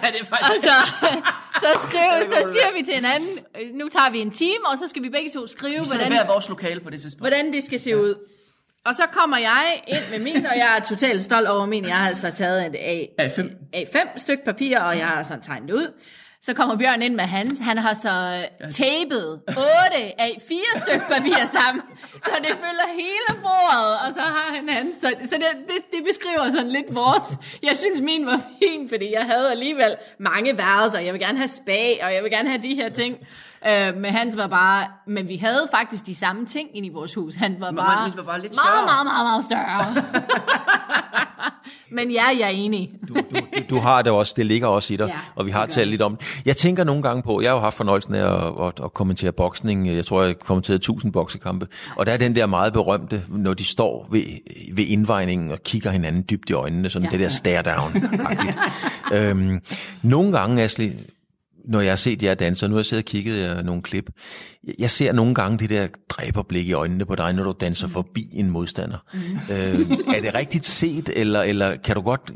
ja, det er faktisk... Og så, så, skrive, så siger vi til hinanden, nu tager vi en time, og så skal vi begge to skrive, vi hvordan, hver vores lokale på det tidspunkt. hvordan det skal se ja. ud. Og så kommer jeg ind med min, og jeg er totalt stolt over min. Jeg har altså taget et A, A5. A5 stykke papir, og jeg har sådan tegnet det ud. Så kommer Bjørn ind med hans. Han har så tapet 8 af fire stykker papir sammen, så det fylder hele bordet, og så har han hans. Så, så det, det, det beskriver sådan lidt vores. Jeg synes, min var fin, fordi jeg havde alligevel mange værelser. Jeg vil gerne have spa, og jeg vil gerne have de her ting. Øh, men hans var bare, men vi havde faktisk de samme ting inde i vores hus. Han var bare, man, var bare lidt større. meget, meget, meget, meget større. men ja, jeg er enig. du, du, du, du har det også, det ligger også i dig, ja, og vi har talt lidt om det. Jeg tænker nogle gange på, jeg har jo haft fornøjelsen af at, at, at kommentere boksning, jeg tror, jeg har kommenteret 1000 boksekampe, og der er den der meget berømte, når de står ved, ved indvejningen og kigger hinanden dybt i øjnene, sådan ja, det der stare down øhm, Nogle gange, Asli, når jeg har set jer danse, og nu har jeg siddet og kigget uh, nogle klip, jeg ser nogle gange det der dræberblik i øjnene på dig, når du danser mm. forbi en modstander. Mm. Øh, er det rigtigt set, eller, eller kan du godt...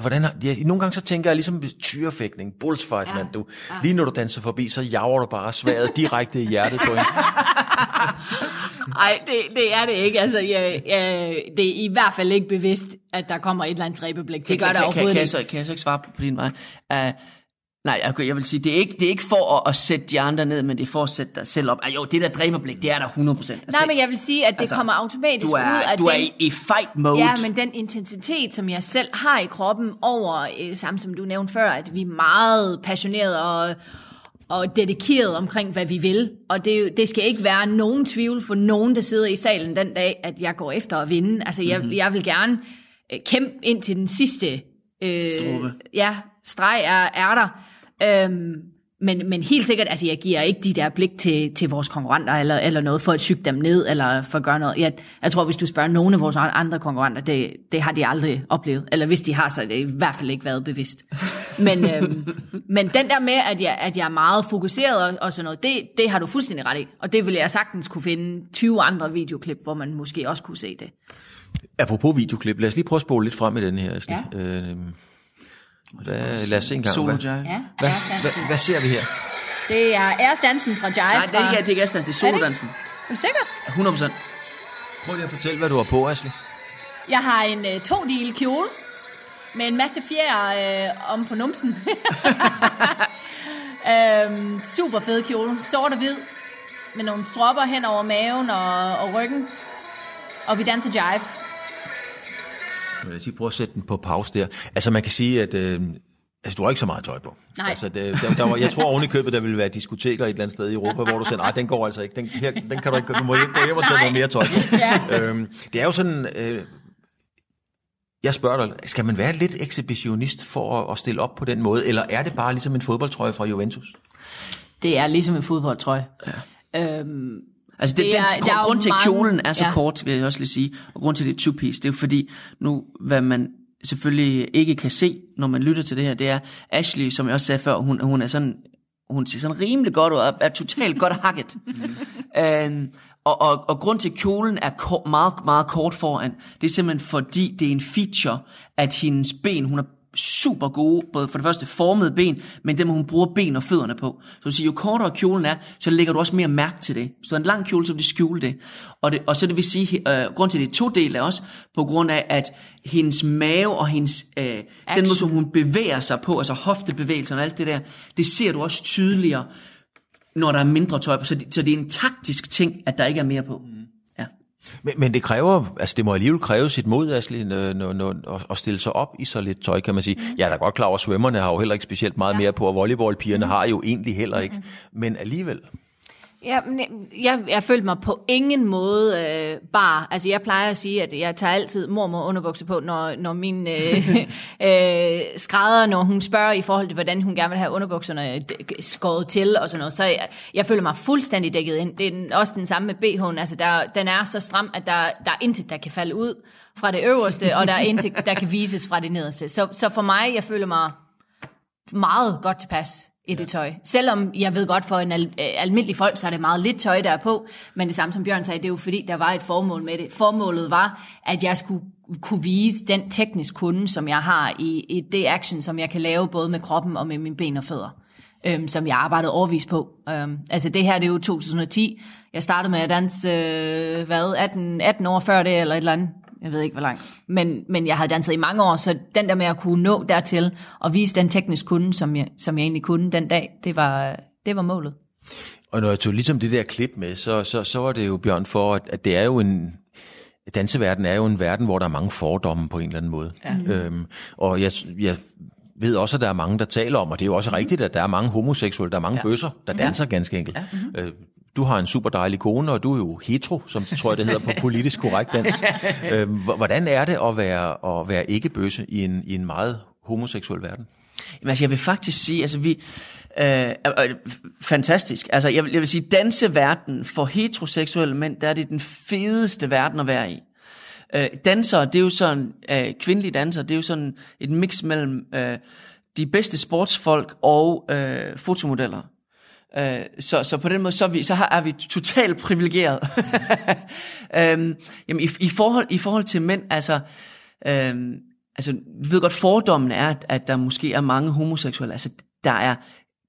Hvordan, ja, nogle gange så tænker jeg ligesom tyrefægtning, bullsfight, ja. mand. Du, ja. Lige når du danser forbi, så jager du bare sværet direkte i hjertet på hende. Nej, det, det er det ikke. Altså, jeg, jeg, det er i hvert fald ikke bevidst, at der kommer et eller andet dræbeblik. Det gør kan, der overhovedet kan, kan, kan, jeg så, kan jeg så ikke svare på din vej? Uh, Nej, jeg, jeg vil sige, det er ikke, det er ikke for at, at sætte de andre ned, men det er for at sætte dig selv op. Ah, jo, det der dræberblik, det er der 100%. Altså, Nej, men jeg vil sige, at det altså, kommer automatisk du er, ud af Du den, er i, fight mode. Ja, men den intensitet, som jeg selv har i kroppen over, øh, samme som du nævnte før, at vi er meget passionerede og, og dedikeret omkring, hvad vi vil. Og det, det skal ikke være nogen tvivl for nogen, der sidder i salen den dag, at jeg går efter at vinde. Altså, jeg, mm-hmm. jeg vil gerne øh, kæmpe ind til den sidste øh, ja, streg er, er der. Øhm, men, men helt sikkert, altså jeg giver ikke de der blik til, til vores konkurrenter, eller, eller noget for at syge dem ned, eller for at gøre noget. Jeg, jeg tror, hvis du spørger nogle af vores andre konkurrenter, det, det har de aldrig oplevet. Eller hvis de har, så er det i hvert fald ikke været bevidst. Men, øhm, men den der med, at jeg, at jeg er meget fokuseret og, og sådan noget, det, det har du fuldstændig ret i. Og det vil jeg sagtens kunne finde 20 andre videoklip, hvor man måske også kunne se det. Apropos videoklip, lad os lige prøve at spole lidt frem i den her. Ja. Øh, hvad, lad os se en gang. Solo hvad, jive. Ja, hvad, hvad, hvad ser vi her? Det er æresdansen fra Jive. Nej, det er ikke, det er ikke æresdansen, det er solodansen. Er du sikker? 100 procent. Prøv lige at fortælle, hvad du har på, Asli. Jeg har en uh, to-del kjole med en masse fjer uh, om på numsen. um, super fed kjole, sort og hvid, med nogle stropper hen over maven og, og ryggen. Og vi danser jive. Jeg vil lige prøve at sætte den på pause der. Altså man kan sige, at øh, altså, du har ikke så meget tøj på. Nej. Altså, det, der, der var, jeg tror oven i købet, der ville være diskoteker et eller andet sted i Europa, hvor du siger, nej, den går altså ikke. Den, her, den kan du ikke. Du må ikke gå hjem og tage noget mere tøj på. ja. øhm, det er jo sådan... Øh, jeg spørger dig, skal man være lidt ekshibitionist for at, at stille op på den måde, eller er det bare ligesom en fodboldtrøje fra Juventus? Det er ligesom en fodboldtrøje. Ja. Øhm, Altså det, det er, den, grund, grund til, at kjolen er så ja. kort, vil jeg også lige sige, og grund til, det er two-piece, det er jo fordi, nu, hvad man selvfølgelig ikke kan se, når man lytter til det her, det er Ashley, som jeg også sagde før, hun, hun er sådan, hun ser sådan rimelig godt ud, og er totalt godt hakket. um, og, og, og grund til, at kjolen er kort, meget, meget kort foran, det er simpelthen fordi, det er en feature, at hendes ben, hun har super gode, både for det første formede ben, men dem hun bruger ben og fødderne på. Så du siger, jo kortere kjolen er, så lægger du også mere mærke til det. Så en lang kjole, så vil det skjule det. Og, det, og så det vil sige, øh, grund til det er to dele også, på grund af, at hendes mave og hendes, øh, den måde, som hun bevæger sig på, altså hoftebevægelser og alt det der, det ser du også tydeligere, når der er mindre tøj på. Så det, så det er en taktisk ting, at der ikke er mere på. Mm. Men, men det kræver, altså det må alligevel kræve sit mod, Asli, at stille sig op i så lidt tøj, kan man sige. Mm. Jeg er da godt klar over, at svømmerne har jo heller ikke specielt meget ja. mere på, og volleyballpigerne mm. har jo egentlig heller ikke. Mm. Men alligevel. Ja, men jeg, jeg følte mig på ingen måde øh, bare. Altså, jeg plejer at sige, at jeg tager altid mormor underbukser på, når, når min øh, øh, skrædder, når hun spørger i forhold til, hvordan hun gerne vil have underbukserne øh, skåret til og sådan noget. Så jeg, jeg føler mig fuldstændig dækket ind. Det er også den samme med BH'en. Altså, der, den er så stram, at der, der er intet, der kan falde ud fra det øverste, og der er intet, der kan vises fra det nederste. Så, så for mig, jeg føler mig meget godt tilpas i det tøj. Selvom jeg ved godt, for en al- øh, almindelig folk, så er det meget lidt tøj, der er på. Men det samme som Bjørn sagde, det er jo fordi, der var et formål med det. Formålet var, at jeg skulle kunne vise den teknisk kunde, som jeg har i, i det action, som jeg kan lave både med kroppen og med mine ben og fødder. Øhm, som jeg arbejdede overvist på. Øhm, altså det her, det er jo 2010. Jeg startede med at danse, øh, hvad, 18, 18 år før det, eller et eller andet. Jeg ved ikke, hvor langt. Men, men jeg havde danset i mange år, så den der med at kunne nå dertil og vise den teknisk kunde, som jeg, som jeg egentlig kunne den dag, det var, det var målet. Og når jeg tog ligesom det der klip med, så, så, så var det jo, Bjørn, for at, at det er jo en... Danseverden er jo en verden, hvor der er mange fordomme på en eller anden måde. Ja. Øhm, og jeg, jeg ved også, at der er mange, der taler om, og det er jo også rigtigt, at der er mange homoseksuelle, der er mange ja. bøsser, der danser ja. ganske enkelt. Ja. Mm-hmm. Øh, du har en super dejlig kone, og du er jo hetero, som tror jeg, det hedder på politisk korrekt dansk. Øh, hvordan er det at være, at være ikke-bøsse i en, i en meget homoseksuel verden? Jamen, altså, jeg vil faktisk sige, altså vi, øh, øh, fantastisk. Altså, jeg vil, jeg vil sige, danseverden for heteroseksuelle mænd, der er det den fedeste verden at være i. Øh, danser, det er jo sådan, øh, kvindelige danser, det er jo sådan et mix mellem øh, de bedste sportsfolk og øh, fotomodeller. Øh, så, så på den måde, så er vi, så har, er vi totalt privilegeret. øhm, jamen, i, i, forhold, I forhold til mænd, altså, øhm, altså, vi ved godt, fordommen er, at, at der måske er mange homoseksuelle. Altså, der er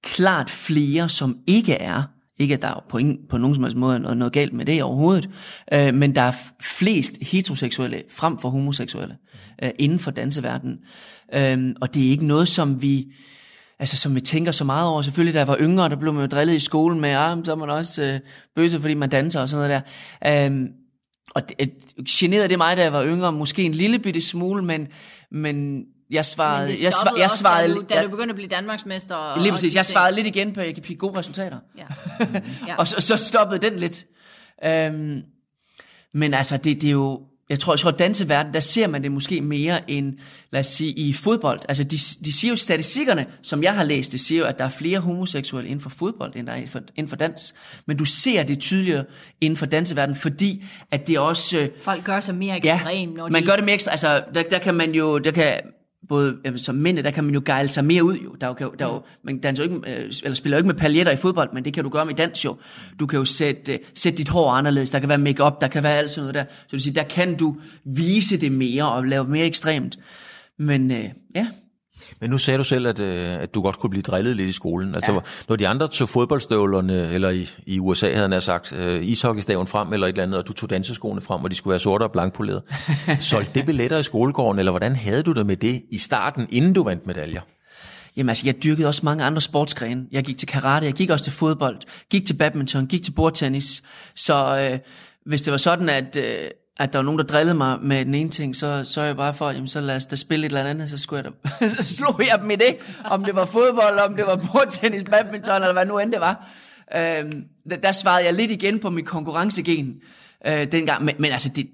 klart flere, som ikke er. Ikke at der er på, ingen, på nogen som helst måde noget, noget galt med det overhovedet, øh, men der er flest heteroseksuelle frem for homoseksuelle øh, inden for danseverdenen. Øh, og det er ikke noget, som vi altså, som vi tænker så meget over. Selvfølgelig, da jeg var yngre, der blev man jo drillet i skolen med, ah, så er man også øh, bøse, fordi man danser og sådan noget der. Um, og det, generede det mig, da jeg var yngre, måske en lille bitte smule, men, men jeg svarede... Men jeg, svar, jeg svarede, da, du, da du begyndte at blive Danmarksmester. Og, lige præcis. Jeg svarede lidt igen på, at jeg kan blive gode resultater. Ja. ja. og så, så stoppede den lidt. Um, men altså, det, det er jo jeg tror, jeg tror, at danseverden, der ser man det måske mere end, lad os sige, i fodbold. Altså, de, de siger jo statistikkerne, som jeg har læst, det siger jo, at der er flere homoseksuelle inden for fodbold, end der er inden for, inden for dans. Men du ser det tydeligere inden for danseverdenen, fordi at det også... Øh, Folk gør sig mere ekstrem, ja, når man gør det mere ekstra. Altså, der, der kan man jo, der kan både jamen, som mænd, der kan man jo gejle sig mere ud jo. Der, er jo, der er jo, man danser jo ikke, øh, eller spiller jo ikke med paljetter i fodbold, men det kan du gøre med dans jo. Du kan jo sætte, uh, sætte dit hår anderledes, der kan være makeup, der kan være alt sådan noget der. Så du siger, der kan du vise det mere og lave mere ekstremt. Men uh, ja, men nu sagde du selv, at, øh, at du godt kunne blive drillet lidt i skolen. Altså, ja. når de andre tog fodboldstøvlerne, eller i, i USA havde han sagt, øh, ishockeystaven frem eller et eller andet, og du tog danseskoene frem, og de skulle være sorte og blankpolerede. Solgte det billetter i skolegården, eller hvordan havde du det med det i starten, inden du vandt medaljer? Jamen altså, jeg dyrkede også mange andre sportsgrene. Jeg gik til karate, jeg gik også til fodbold, gik til badminton, gik til bordtennis. Så øh, hvis det var sådan, at... Øh, at der var nogen, der drillede mig med den ene ting, så så jeg bare for, jamen så lad os da spille et eller andet, så, skulle jeg da, så slog jeg dem i det, om det var fodbold, om det var bordtennis, badminton, eller hvad nu end det var. Øhm, der, der svarede jeg lidt igen på mit konkurrencegen øh, dengang, men, men altså, det,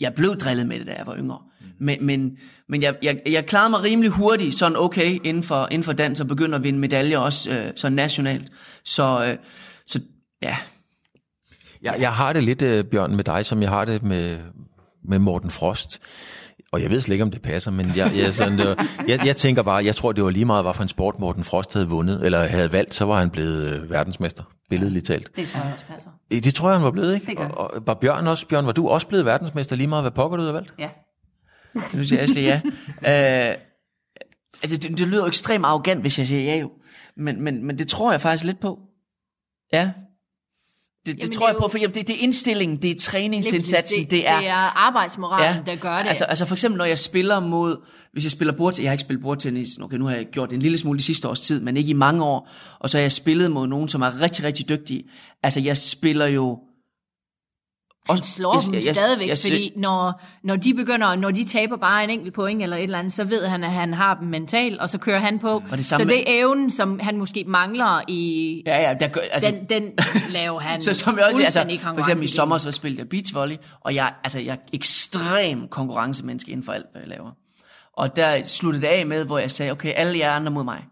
jeg blev drillet med det, da jeg var yngre. Men, men, men jeg, jeg, jeg klarede mig rimelig hurtigt, sådan okay, inden for, inden for dans, og begyndte at vinde medaljer også øh, sådan nationalt. Så, øh, så ja, jeg, jeg har det lidt, øh, Bjørn, med dig, som jeg har det med, med Morten Frost. Og jeg ved slet ikke, om det passer, men jeg, jeg, sådan, det var, jeg, jeg tænker bare, jeg tror, det var lige meget, hvad for en sport Morten Frost havde vundet, eller havde valgt, så var han blevet øh, verdensmester, billedligt talt. Det tror jeg også passer. Det tror jeg, han var blevet, ikke? Det gør. Og, og, var Bjørn også, Bjørn, var du også blevet verdensmester lige meget, hvad pokker du havde valgt? Ja. Nu siger Ashley ja. uh, altså, det, det lyder jo ekstremt arrogant, hvis jeg siger ja jo. Men, men, men det tror jeg faktisk lidt på. Ja, det, det Jamen, tror det jeg på, for det, det er indstillingen, det er træningsindsatsen, det, det er... Det er arbejdsmoralen, ja, der gør det. Altså, altså for eksempel, når jeg spiller mod... Hvis jeg spiller bordtennis... Jeg har ikke spillet bordtennis, okay, nu har jeg gjort det en lille smule de sidste års tid, men ikke i mange år. Og så har jeg spillet mod nogen, som er rigtig, rigtig dygtige. Altså, jeg spiller jo og han slår jeg, dem jeg, stadigvæk, jeg, jeg, fordi når, når de begynder, når de taber bare en enkelt point eller et eller andet, så ved han, at han har dem mentalt, og så kører han på. Og det så det er evnen, som han måske mangler i... Ja, ja, der gør, altså, den, den laver han så som jeg også, altså, For eksempel i sommer, så spillede jeg beachvolley, og jeg, altså, jeg er ekstrem konkurrencemenneske inden for alt, hvad jeg laver. Og der sluttede det af med, hvor jeg sagde, okay, alle jer andre mod mig.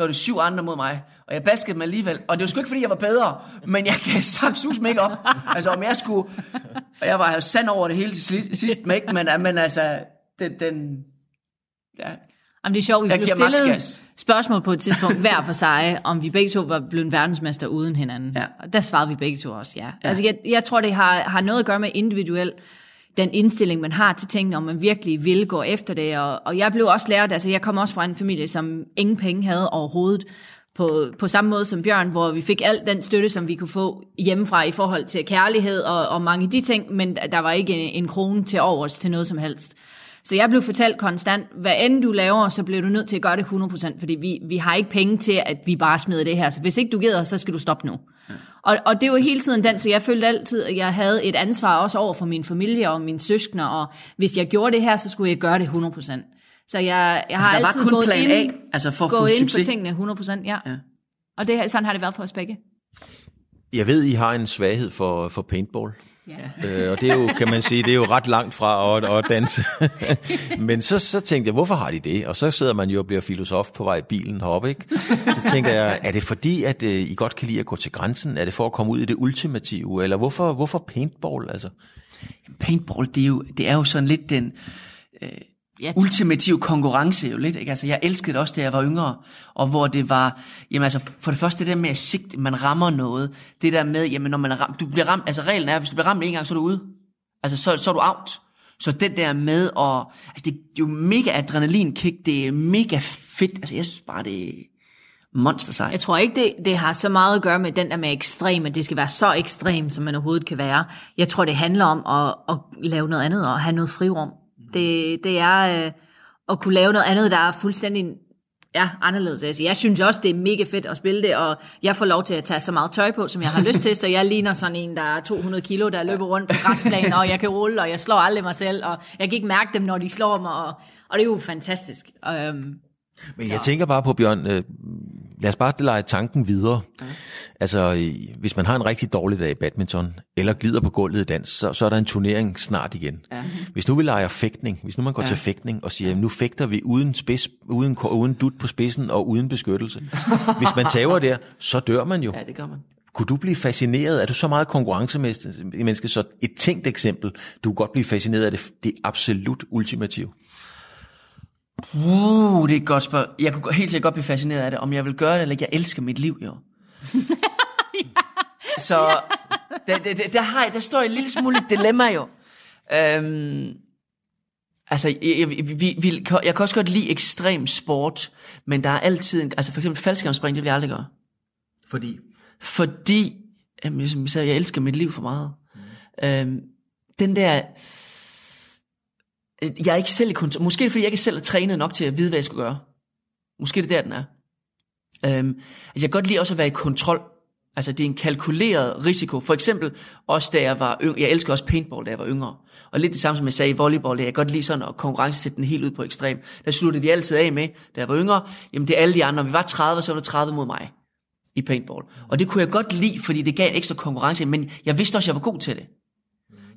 Så var det syv andre mod mig, og jeg baskede dem alligevel. Og det var sgu ikke, fordi jeg var bedre, men jeg kan sagt sus mig ikke op. Altså, om jeg skulle... Og jeg var sand over det hele til sidst, men, ikke, men, men altså, den... den ja. Jamen, det er sjovt, vi blev stillet spørgsmål på et tidspunkt hver for sig, om vi begge to var blevet verdensmester uden hinanden. Ja. Og der svarede vi begge to også ja. ja. Altså, jeg, jeg tror, det har, har noget at gøre med individuel den indstilling, man har til tingene, om man virkelig vil gå efter det. Og, og jeg blev også lært, altså jeg kom også fra en familie, som ingen penge havde overhovedet, på, på samme måde som Bjørn, hvor vi fik al den støtte, som vi kunne få hjemmefra i forhold til kærlighed og, og mange af de ting, men der var ikke en, en krone til overs til noget som helst. Så jeg blev fortalt konstant, hvad end du laver, så bliver du nødt til at gøre det 100%, fordi vi, vi har ikke penge til, at vi bare smider det her. Så hvis ikke du gider, så skal du stoppe nu. Ja. Og, og det var hele tiden den, så jeg følte altid, at jeg havde et ansvar også over for min familie og mine søskende, og hvis jeg gjorde det her, så skulle jeg gøre det 100%. Så jeg, jeg har altså, altid kun gået plan ind, A, altså for at få ind succes. på tingene 100%, ja. ja. Og det, sådan har det været for os begge. Jeg ved, I har en svaghed for, for paintball. Ja. Øh, og det er jo, kan man sige, det er jo ret langt fra at, at danse. Men så, så tænkte jeg, hvorfor har de det? Og så sidder man jo og bliver filosof på vej i bilen heroppe, ikke? Så tænker jeg, er det fordi, at uh, I godt kan lide at gå til grænsen? Er det for at komme ud i det ultimative? Eller hvorfor, hvorfor paintball, altså? Paintball, det er jo, det er jo sådan lidt den... Øh, ja, ultimativ konkurrence jo lidt. Ikke? Altså, jeg elskede det også, da jeg var yngre, og hvor det var, jamen altså, for det første det der med at sigte, man rammer noget, det der med, jamen når man ramt, du bliver ramt, altså reglen er, hvis du bliver ramt en gang, så er du ude. Altså, så, så er du out. Så det der med at, altså det er jo mega adrenalinkick, det er mega fedt, altså jeg synes bare, det er monster sig. Jeg tror ikke, det, det har så meget at gøre med den der med ekstrem, at det skal være så ekstrem, som man overhovedet kan være. Jeg tror, det handler om at, at lave noget andet og have noget frirum. Det, det er øh, at kunne lave noget andet, der er fuldstændig ja, anderledes. Altså, jeg synes også, det er mega fedt at spille det, og jeg får lov til at tage så meget tøj på, som jeg har lyst til, så jeg ligner sådan en, der er 200 kilo, der løber rundt på græsplænen, og jeg kan rulle, og jeg slår aldrig mig selv, og jeg kan ikke mærke dem, når de slår mig, og, og det er jo fantastisk. Um, Men jeg så. tænker bare på, Bjørn, øh, lad os bare lege tanken videre. Mm. Altså, hvis man har en rigtig dårlig dag i badminton, eller glider på gulvet i dans, så, så er der en turnering snart igen. Ja. Hvis nu vi leger fægtning, hvis nu man går ja. til fægtning og siger, nu fægter vi uden, spids, uden, uden dut på spidsen og uden beskyttelse. hvis man tager der, så dør man jo. Ja, det gør man. Kunne du blive fascineret? Er du så meget konkurrencemenneske, så et tænkt eksempel, du kunne godt blive fascineret af det, det absolut ultimative? Uh, det er et godt spørgsmål. Jeg kunne helt sikkert godt blive fascineret af det, om jeg vil gøre det, eller ikke. Jeg elsker mit liv, jo. ja. Så der, der, der, der, har jeg, der står et lille smule dilemma, jo. Øhm, altså, jeg, jeg, vi, vi, jeg kan også godt lide ekstrem sport, men der er altid, en, altså for eksempel faldskærmspring, det vil jeg aldrig gøre. Fordi? Fordi, jamen, som jeg sagde, jeg elsker mit liv for meget. Mm. Øhm, den der Øh, jeg er ikke selv i kontrol. Måske fordi jeg ikke selv er trænet nok til at vide, hvad jeg skal gøre. Måske det er der, den er. Øhm, jeg kan godt lide også at være i kontrol. Altså det er en kalkuleret risiko. For eksempel også da jeg var yngre. Jeg elsker også paintball, da jeg var yngre. Og lidt det samme som jeg sagde i volleyball. Jeg kan godt lide sådan at konkurrencesætte den helt ud på ekstrem. Der sluttede vi altid af med, da jeg var yngre. Jamen det er alle de andre. Når vi var 30, så var der 30 mod mig i paintball. Og det kunne jeg godt lide, fordi det gav en ekstra konkurrence. Men jeg vidste også, at jeg var god til det.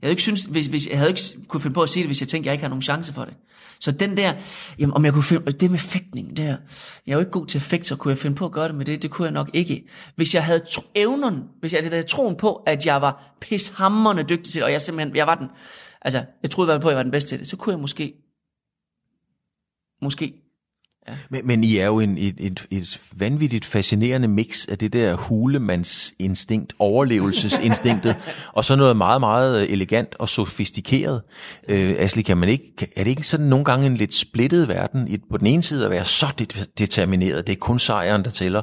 Jeg havde ikke synes, hvis, hvis, jeg havde ikke kunne finde på at sige det, hvis jeg tænkte, at jeg ikke har nogen chance for det. Så den der, jamen, om jeg kunne finde, det med fægtning, der, jeg er jo ikke god til at fægte, så kunne jeg finde på at gøre det med det, det kunne jeg nok ikke. Hvis jeg havde tro, evnen, hvis jeg havde troen på, at jeg var pishammerende dygtig til det, og jeg simpelthen, jeg var den, altså, jeg troede i hvert fald på, at jeg var den bedste til det, så kunne jeg måske, måske Ja. Men, men I er jo en, et, et, et vanvittigt fascinerende mix af det der hulemandsinstinkt, overlevelsesinstinktet, og så noget meget, meget elegant og sofistikeret. Øh, Asli, kan man ikke, er det ikke sådan nogle gange en lidt splittet verden? I, på den ene side at være så det, determineret, det er kun sejren, der tæller,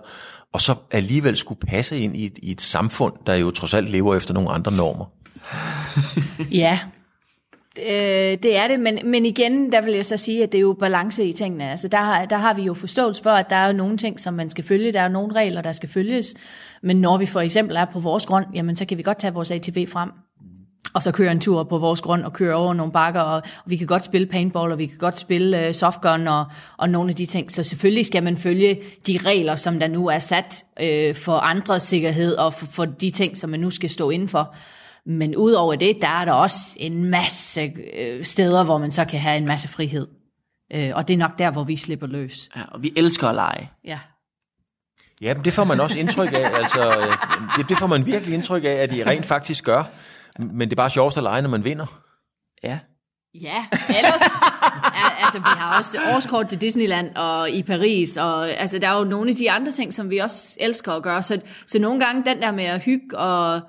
og så alligevel skulle passe ind i et, i et samfund, der jo trods alt lever efter nogle andre normer. ja, Øh, det er det, men, men igen, der vil jeg så sige, at det er jo balance i tingene. Altså der, der har vi jo forståelse for, at der er jo nogle ting, som man skal følge, der er nogle regler, der skal følges, men når vi for eksempel er på vores grund, jamen så kan vi godt tage vores ATV frem. og så køre en tur på vores grund og køre over nogle bakker, og, og vi kan godt spille paintball, og vi kan godt spille uh, softgun og, og nogle af de ting. Så selvfølgelig skal man følge de regler, som der nu er sat uh, for andres sikkerhed og for, for de ting, som man nu skal stå indenfor. Men udover det, der er der også en masse uh, steder, hvor man så kan have en masse frihed. Uh, og det er nok der, hvor vi slipper løs. Ja, og vi elsker at lege. Ja. Ja, men det får man også indtryk af. Altså, det, det får man virkelig indtryk af, at de rent faktisk gør. Men det er bare sjovt at lege, når man vinder. Ja. Ja, ellers... altså, vi har også årskort til Disneyland og i Paris, og altså, der er jo nogle af de andre ting, som vi også elsker at gøre. Så, så nogle gange den der med at hygge og,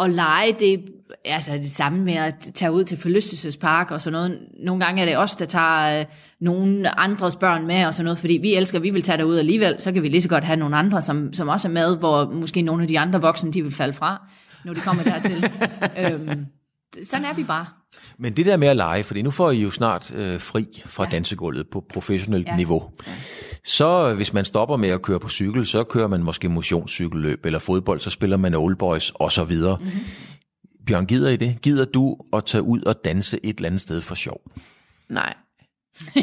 og lege, det er altså det samme med at tage ud til forlystelsespark og sådan noget. Nogle gange er det os, der tager øh, nogle andres børn med og sådan noget, fordi vi elsker, vi vil tage derud alligevel, så kan vi lige så godt have nogle andre, som, som også er med, hvor måske nogle af de andre voksne, de vil falde fra når de kommer dertil. øhm, sådan er vi bare. Men det der med at lege, fordi nu får I jo snart øh, fri fra ja. dansegulvet på professionelt ja. niveau. Ja. Så hvis man stopper med at køre på cykel, så kører man måske motionscykelløb eller fodbold, så spiller man old boys og så videre. Mm-hmm. Bjørn, gider I det? Gider du at tage ud og danse et eller andet sted for sjov? Nej.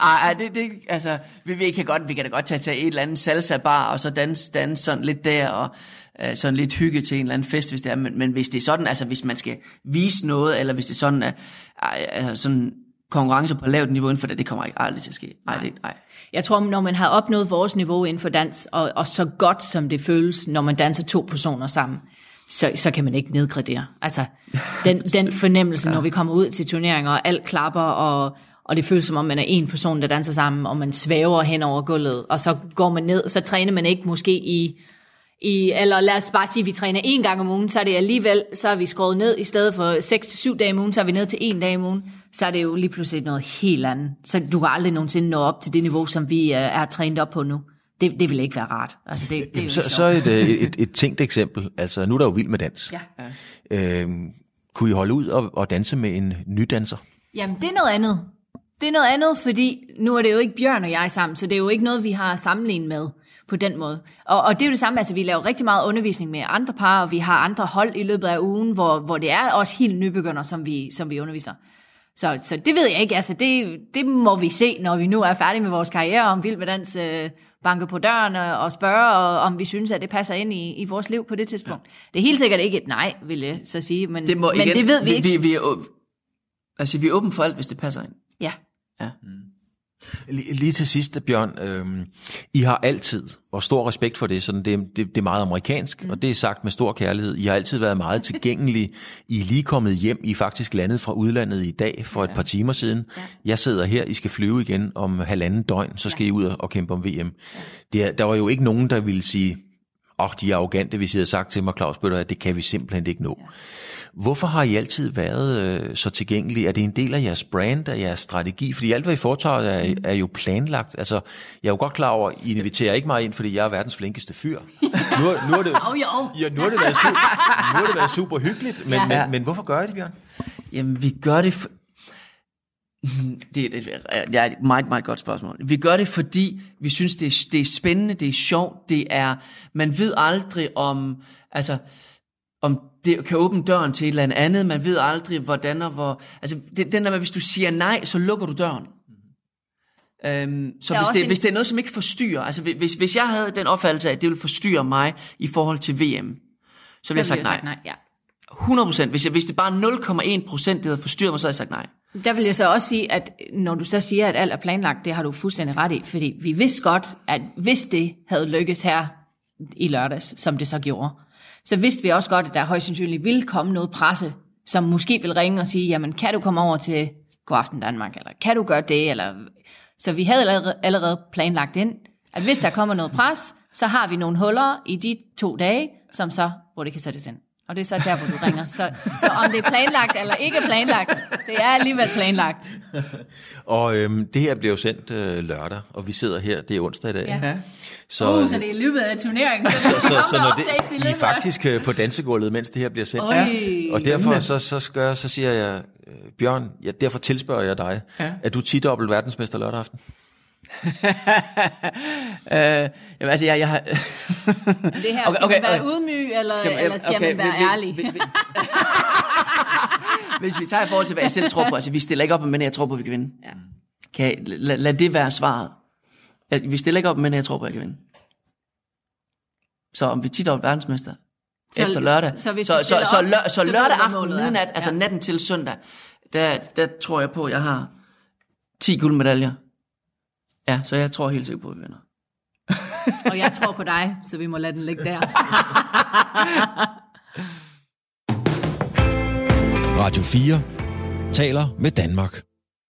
Ej, det, det, altså, vi, vi, kan godt, vi kan da godt tage til et eller andet salsa bar, og så danse, danse sådan lidt der, og øh, sådan lidt hygge til en eller anden fest, hvis det er, men, men hvis det er sådan, altså hvis man skal vise noget, eller hvis det er sådan, at øh, sådan konkurrence på lavt niveau inden for det, det kommer ikke aldrig til at ske. Nej, det, nej. Jeg tror, når man har opnået vores niveau inden for dans, og, og så godt som det føles, når man danser to personer sammen, så, så kan man ikke nedgradere. Altså, den, den fornemmelse, ja. når vi kommer ud til turneringer, og alt klapper, og, og det føles som om, man er en person, der danser sammen, og man svæver hen over gulvet, og så går man ned, så træner man ikke måske i, i eller lad os bare sige, at vi træner en gang om ugen, så er det alligevel, så er vi skåret ned, i stedet for 6-7 dage om ugen, så er vi ned til en dag om ugen, så er det jo lige pludselig noget helt andet. Så du kan aldrig nogensinde nå op til det niveau, som vi er, er trænet op på nu. Det, det vil ikke være rart. Altså, det, det er så, så et, øh, et, et, tænkt eksempel. Altså, nu er der jo vild med dans. Ja. Øhm, kunne I holde ud og, og danse med en nydanser? Jamen, det er noget andet. Det er noget andet, fordi nu er det jo ikke Bjørn og jeg sammen, så det er jo ikke noget, vi har sammenlignet med på den måde. Og, og det er jo det samme, altså vi laver rigtig meget undervisning med andre par, og vi har andre hold i løbet af ugen, hvor, hvor det er også helt nybegynder, som vi, som vi underviser. Så, så det ved jeg ikke, altså det, det må vi se, når vi nu er færdige med vores karriere, om Vild med Dans øh, banker på døren og, og spørger, og, om vi synes, at det passer ind i, i vores liv på det tidspunkt. Ja. Det er helt sikkert ikke et nej, vil jeg så sige, men det, må men igen, det ved vi, vi ikke. Vi, vi, er, altså, vi er åbne for alt, hvis det passer ind. Ja. Ja. Mm. Lige til sidst, Bjørn, øh, I har altid, og stor respekt for det, sådan det, det, det er meget amerikansk, mm. og det er sagt med stor kærlighed, I har altid været meget tilgængelige. I er lige kommet hjem, I er faktisk landet fra udlandet i dag for ja. et par timer siden. Ja. Jeg sidder her, I skal flyve igen om halvanden døgn, så skal ja. I ud og kæmpe om VM. Ja. Det er, der var jo ikke nogen, der ville sige, oh, de er arrogante, hvis I havde sagt til mig, Claus Bøtter, at det kan vi simpelthen ikke nå. Ja. Hvorfor har I altid været øh, så tilgængelige? Er det en del af jeres brand, af jeres strategi? Fordi alt, hvad I foretager, er, mm. er jo planlagt. Altså, jeg er jo godt klar over, at I inviterer ikke mig ind, fordi jeg er verdens flinkeste fyr. Nu, nu, er det, oh, jo. Ja, nu, har det været super, nu har det været super hyggeligt, men, ja. men, men hvorfor gør I det, Bjørn? Jamen, vi gør det... Det, det, det er et meget, meget godt spørgsmål. Vi gør det, fordi vi synes, det er, det er spændende, det er sjovt, det er... Man ved aldrig om... Altså, om det kan åbne døren til et eller andet. Man ved aldrig, hvordan og hvor... Altså, det, den der med, hvis du siger nej, så lukker du døren. Øhm, så hvis det, en... hvis det er noget, som ikke forstyrrer... Altså, hvis, hvis jeg havde den opfattelse af, at det ville forstyrre mig i forhold til VM, så ville jeg sagt nej. Sagt nej ja. 100 procent. Hvis, hvis det bare 0,1 procent, det havde forstyrret mig, så havde jeg sagt nej. Der vil jeg så også sige, at når du så siger, at alt er planlagt, det har du fuldstændig ret i, fordi vi vidste godt, at hvis det havde lykkes her i lørdags, som det så gjorde, så vidste vi også godt, at der højst sandsynligt ville komme noget presse, som måske vil ringe og sige, jamen kan du komme over til Godaften Danmark, eller kan du gøre det, eller... Så vi havde allerede planlagt ind, at hvis der kommer noget pres, så har vi nogle huller i de to dage, som så, hvor det kan sættes ind. Og det er så der, hvor du ringer. Så, så om det er planlagt eller ikke planlagt, det er alligevel planlagt. og øhm, det her bliver jo sendt øh, lørdag, og vi sidder her, det er onsdag i dag. Ja. Så, uh, så det er i løbet af turneringen. Så, så, så, så når det, I er faktisk øh, på dansegulvet, mens det her bliver sendt. Oi, og derfor så, så, skal, så siger jeg, øh, Bjørn, ja, derfor tilspørger jeg dig, ja. er du 10 verdensmester lørdag aften? øh, jamen, altså, jeg, jeg har... det her, skal okay, okay, man være okay. ydmyg, eller skal man, eller skal okay, man være vi, ærlig? Vi, vi, vi, hvis vi tager i forhold til, hvad jeg selv tror på, altså vi stiller ikke op med mænd, jeg tror på, vi kan vinde. Ja. Kan lad, lad det være svaret. Vi stiller ikke op med mænd, jeg tror på, jeg kan vinde. Så om vi tit er verdensmester så, efter lørdag, så, så, så, så, så, lør, så, så lørdag aften, midnat, altså ja. natten til søndag, der, der tror jeg på, at jeg har 10 guldmedaljer. Ja, så jeg tror helt sikkert på, at vi vinder. og jeg tror på dig, så vi må lade den ligge der. Radio 4 taler med Danmark.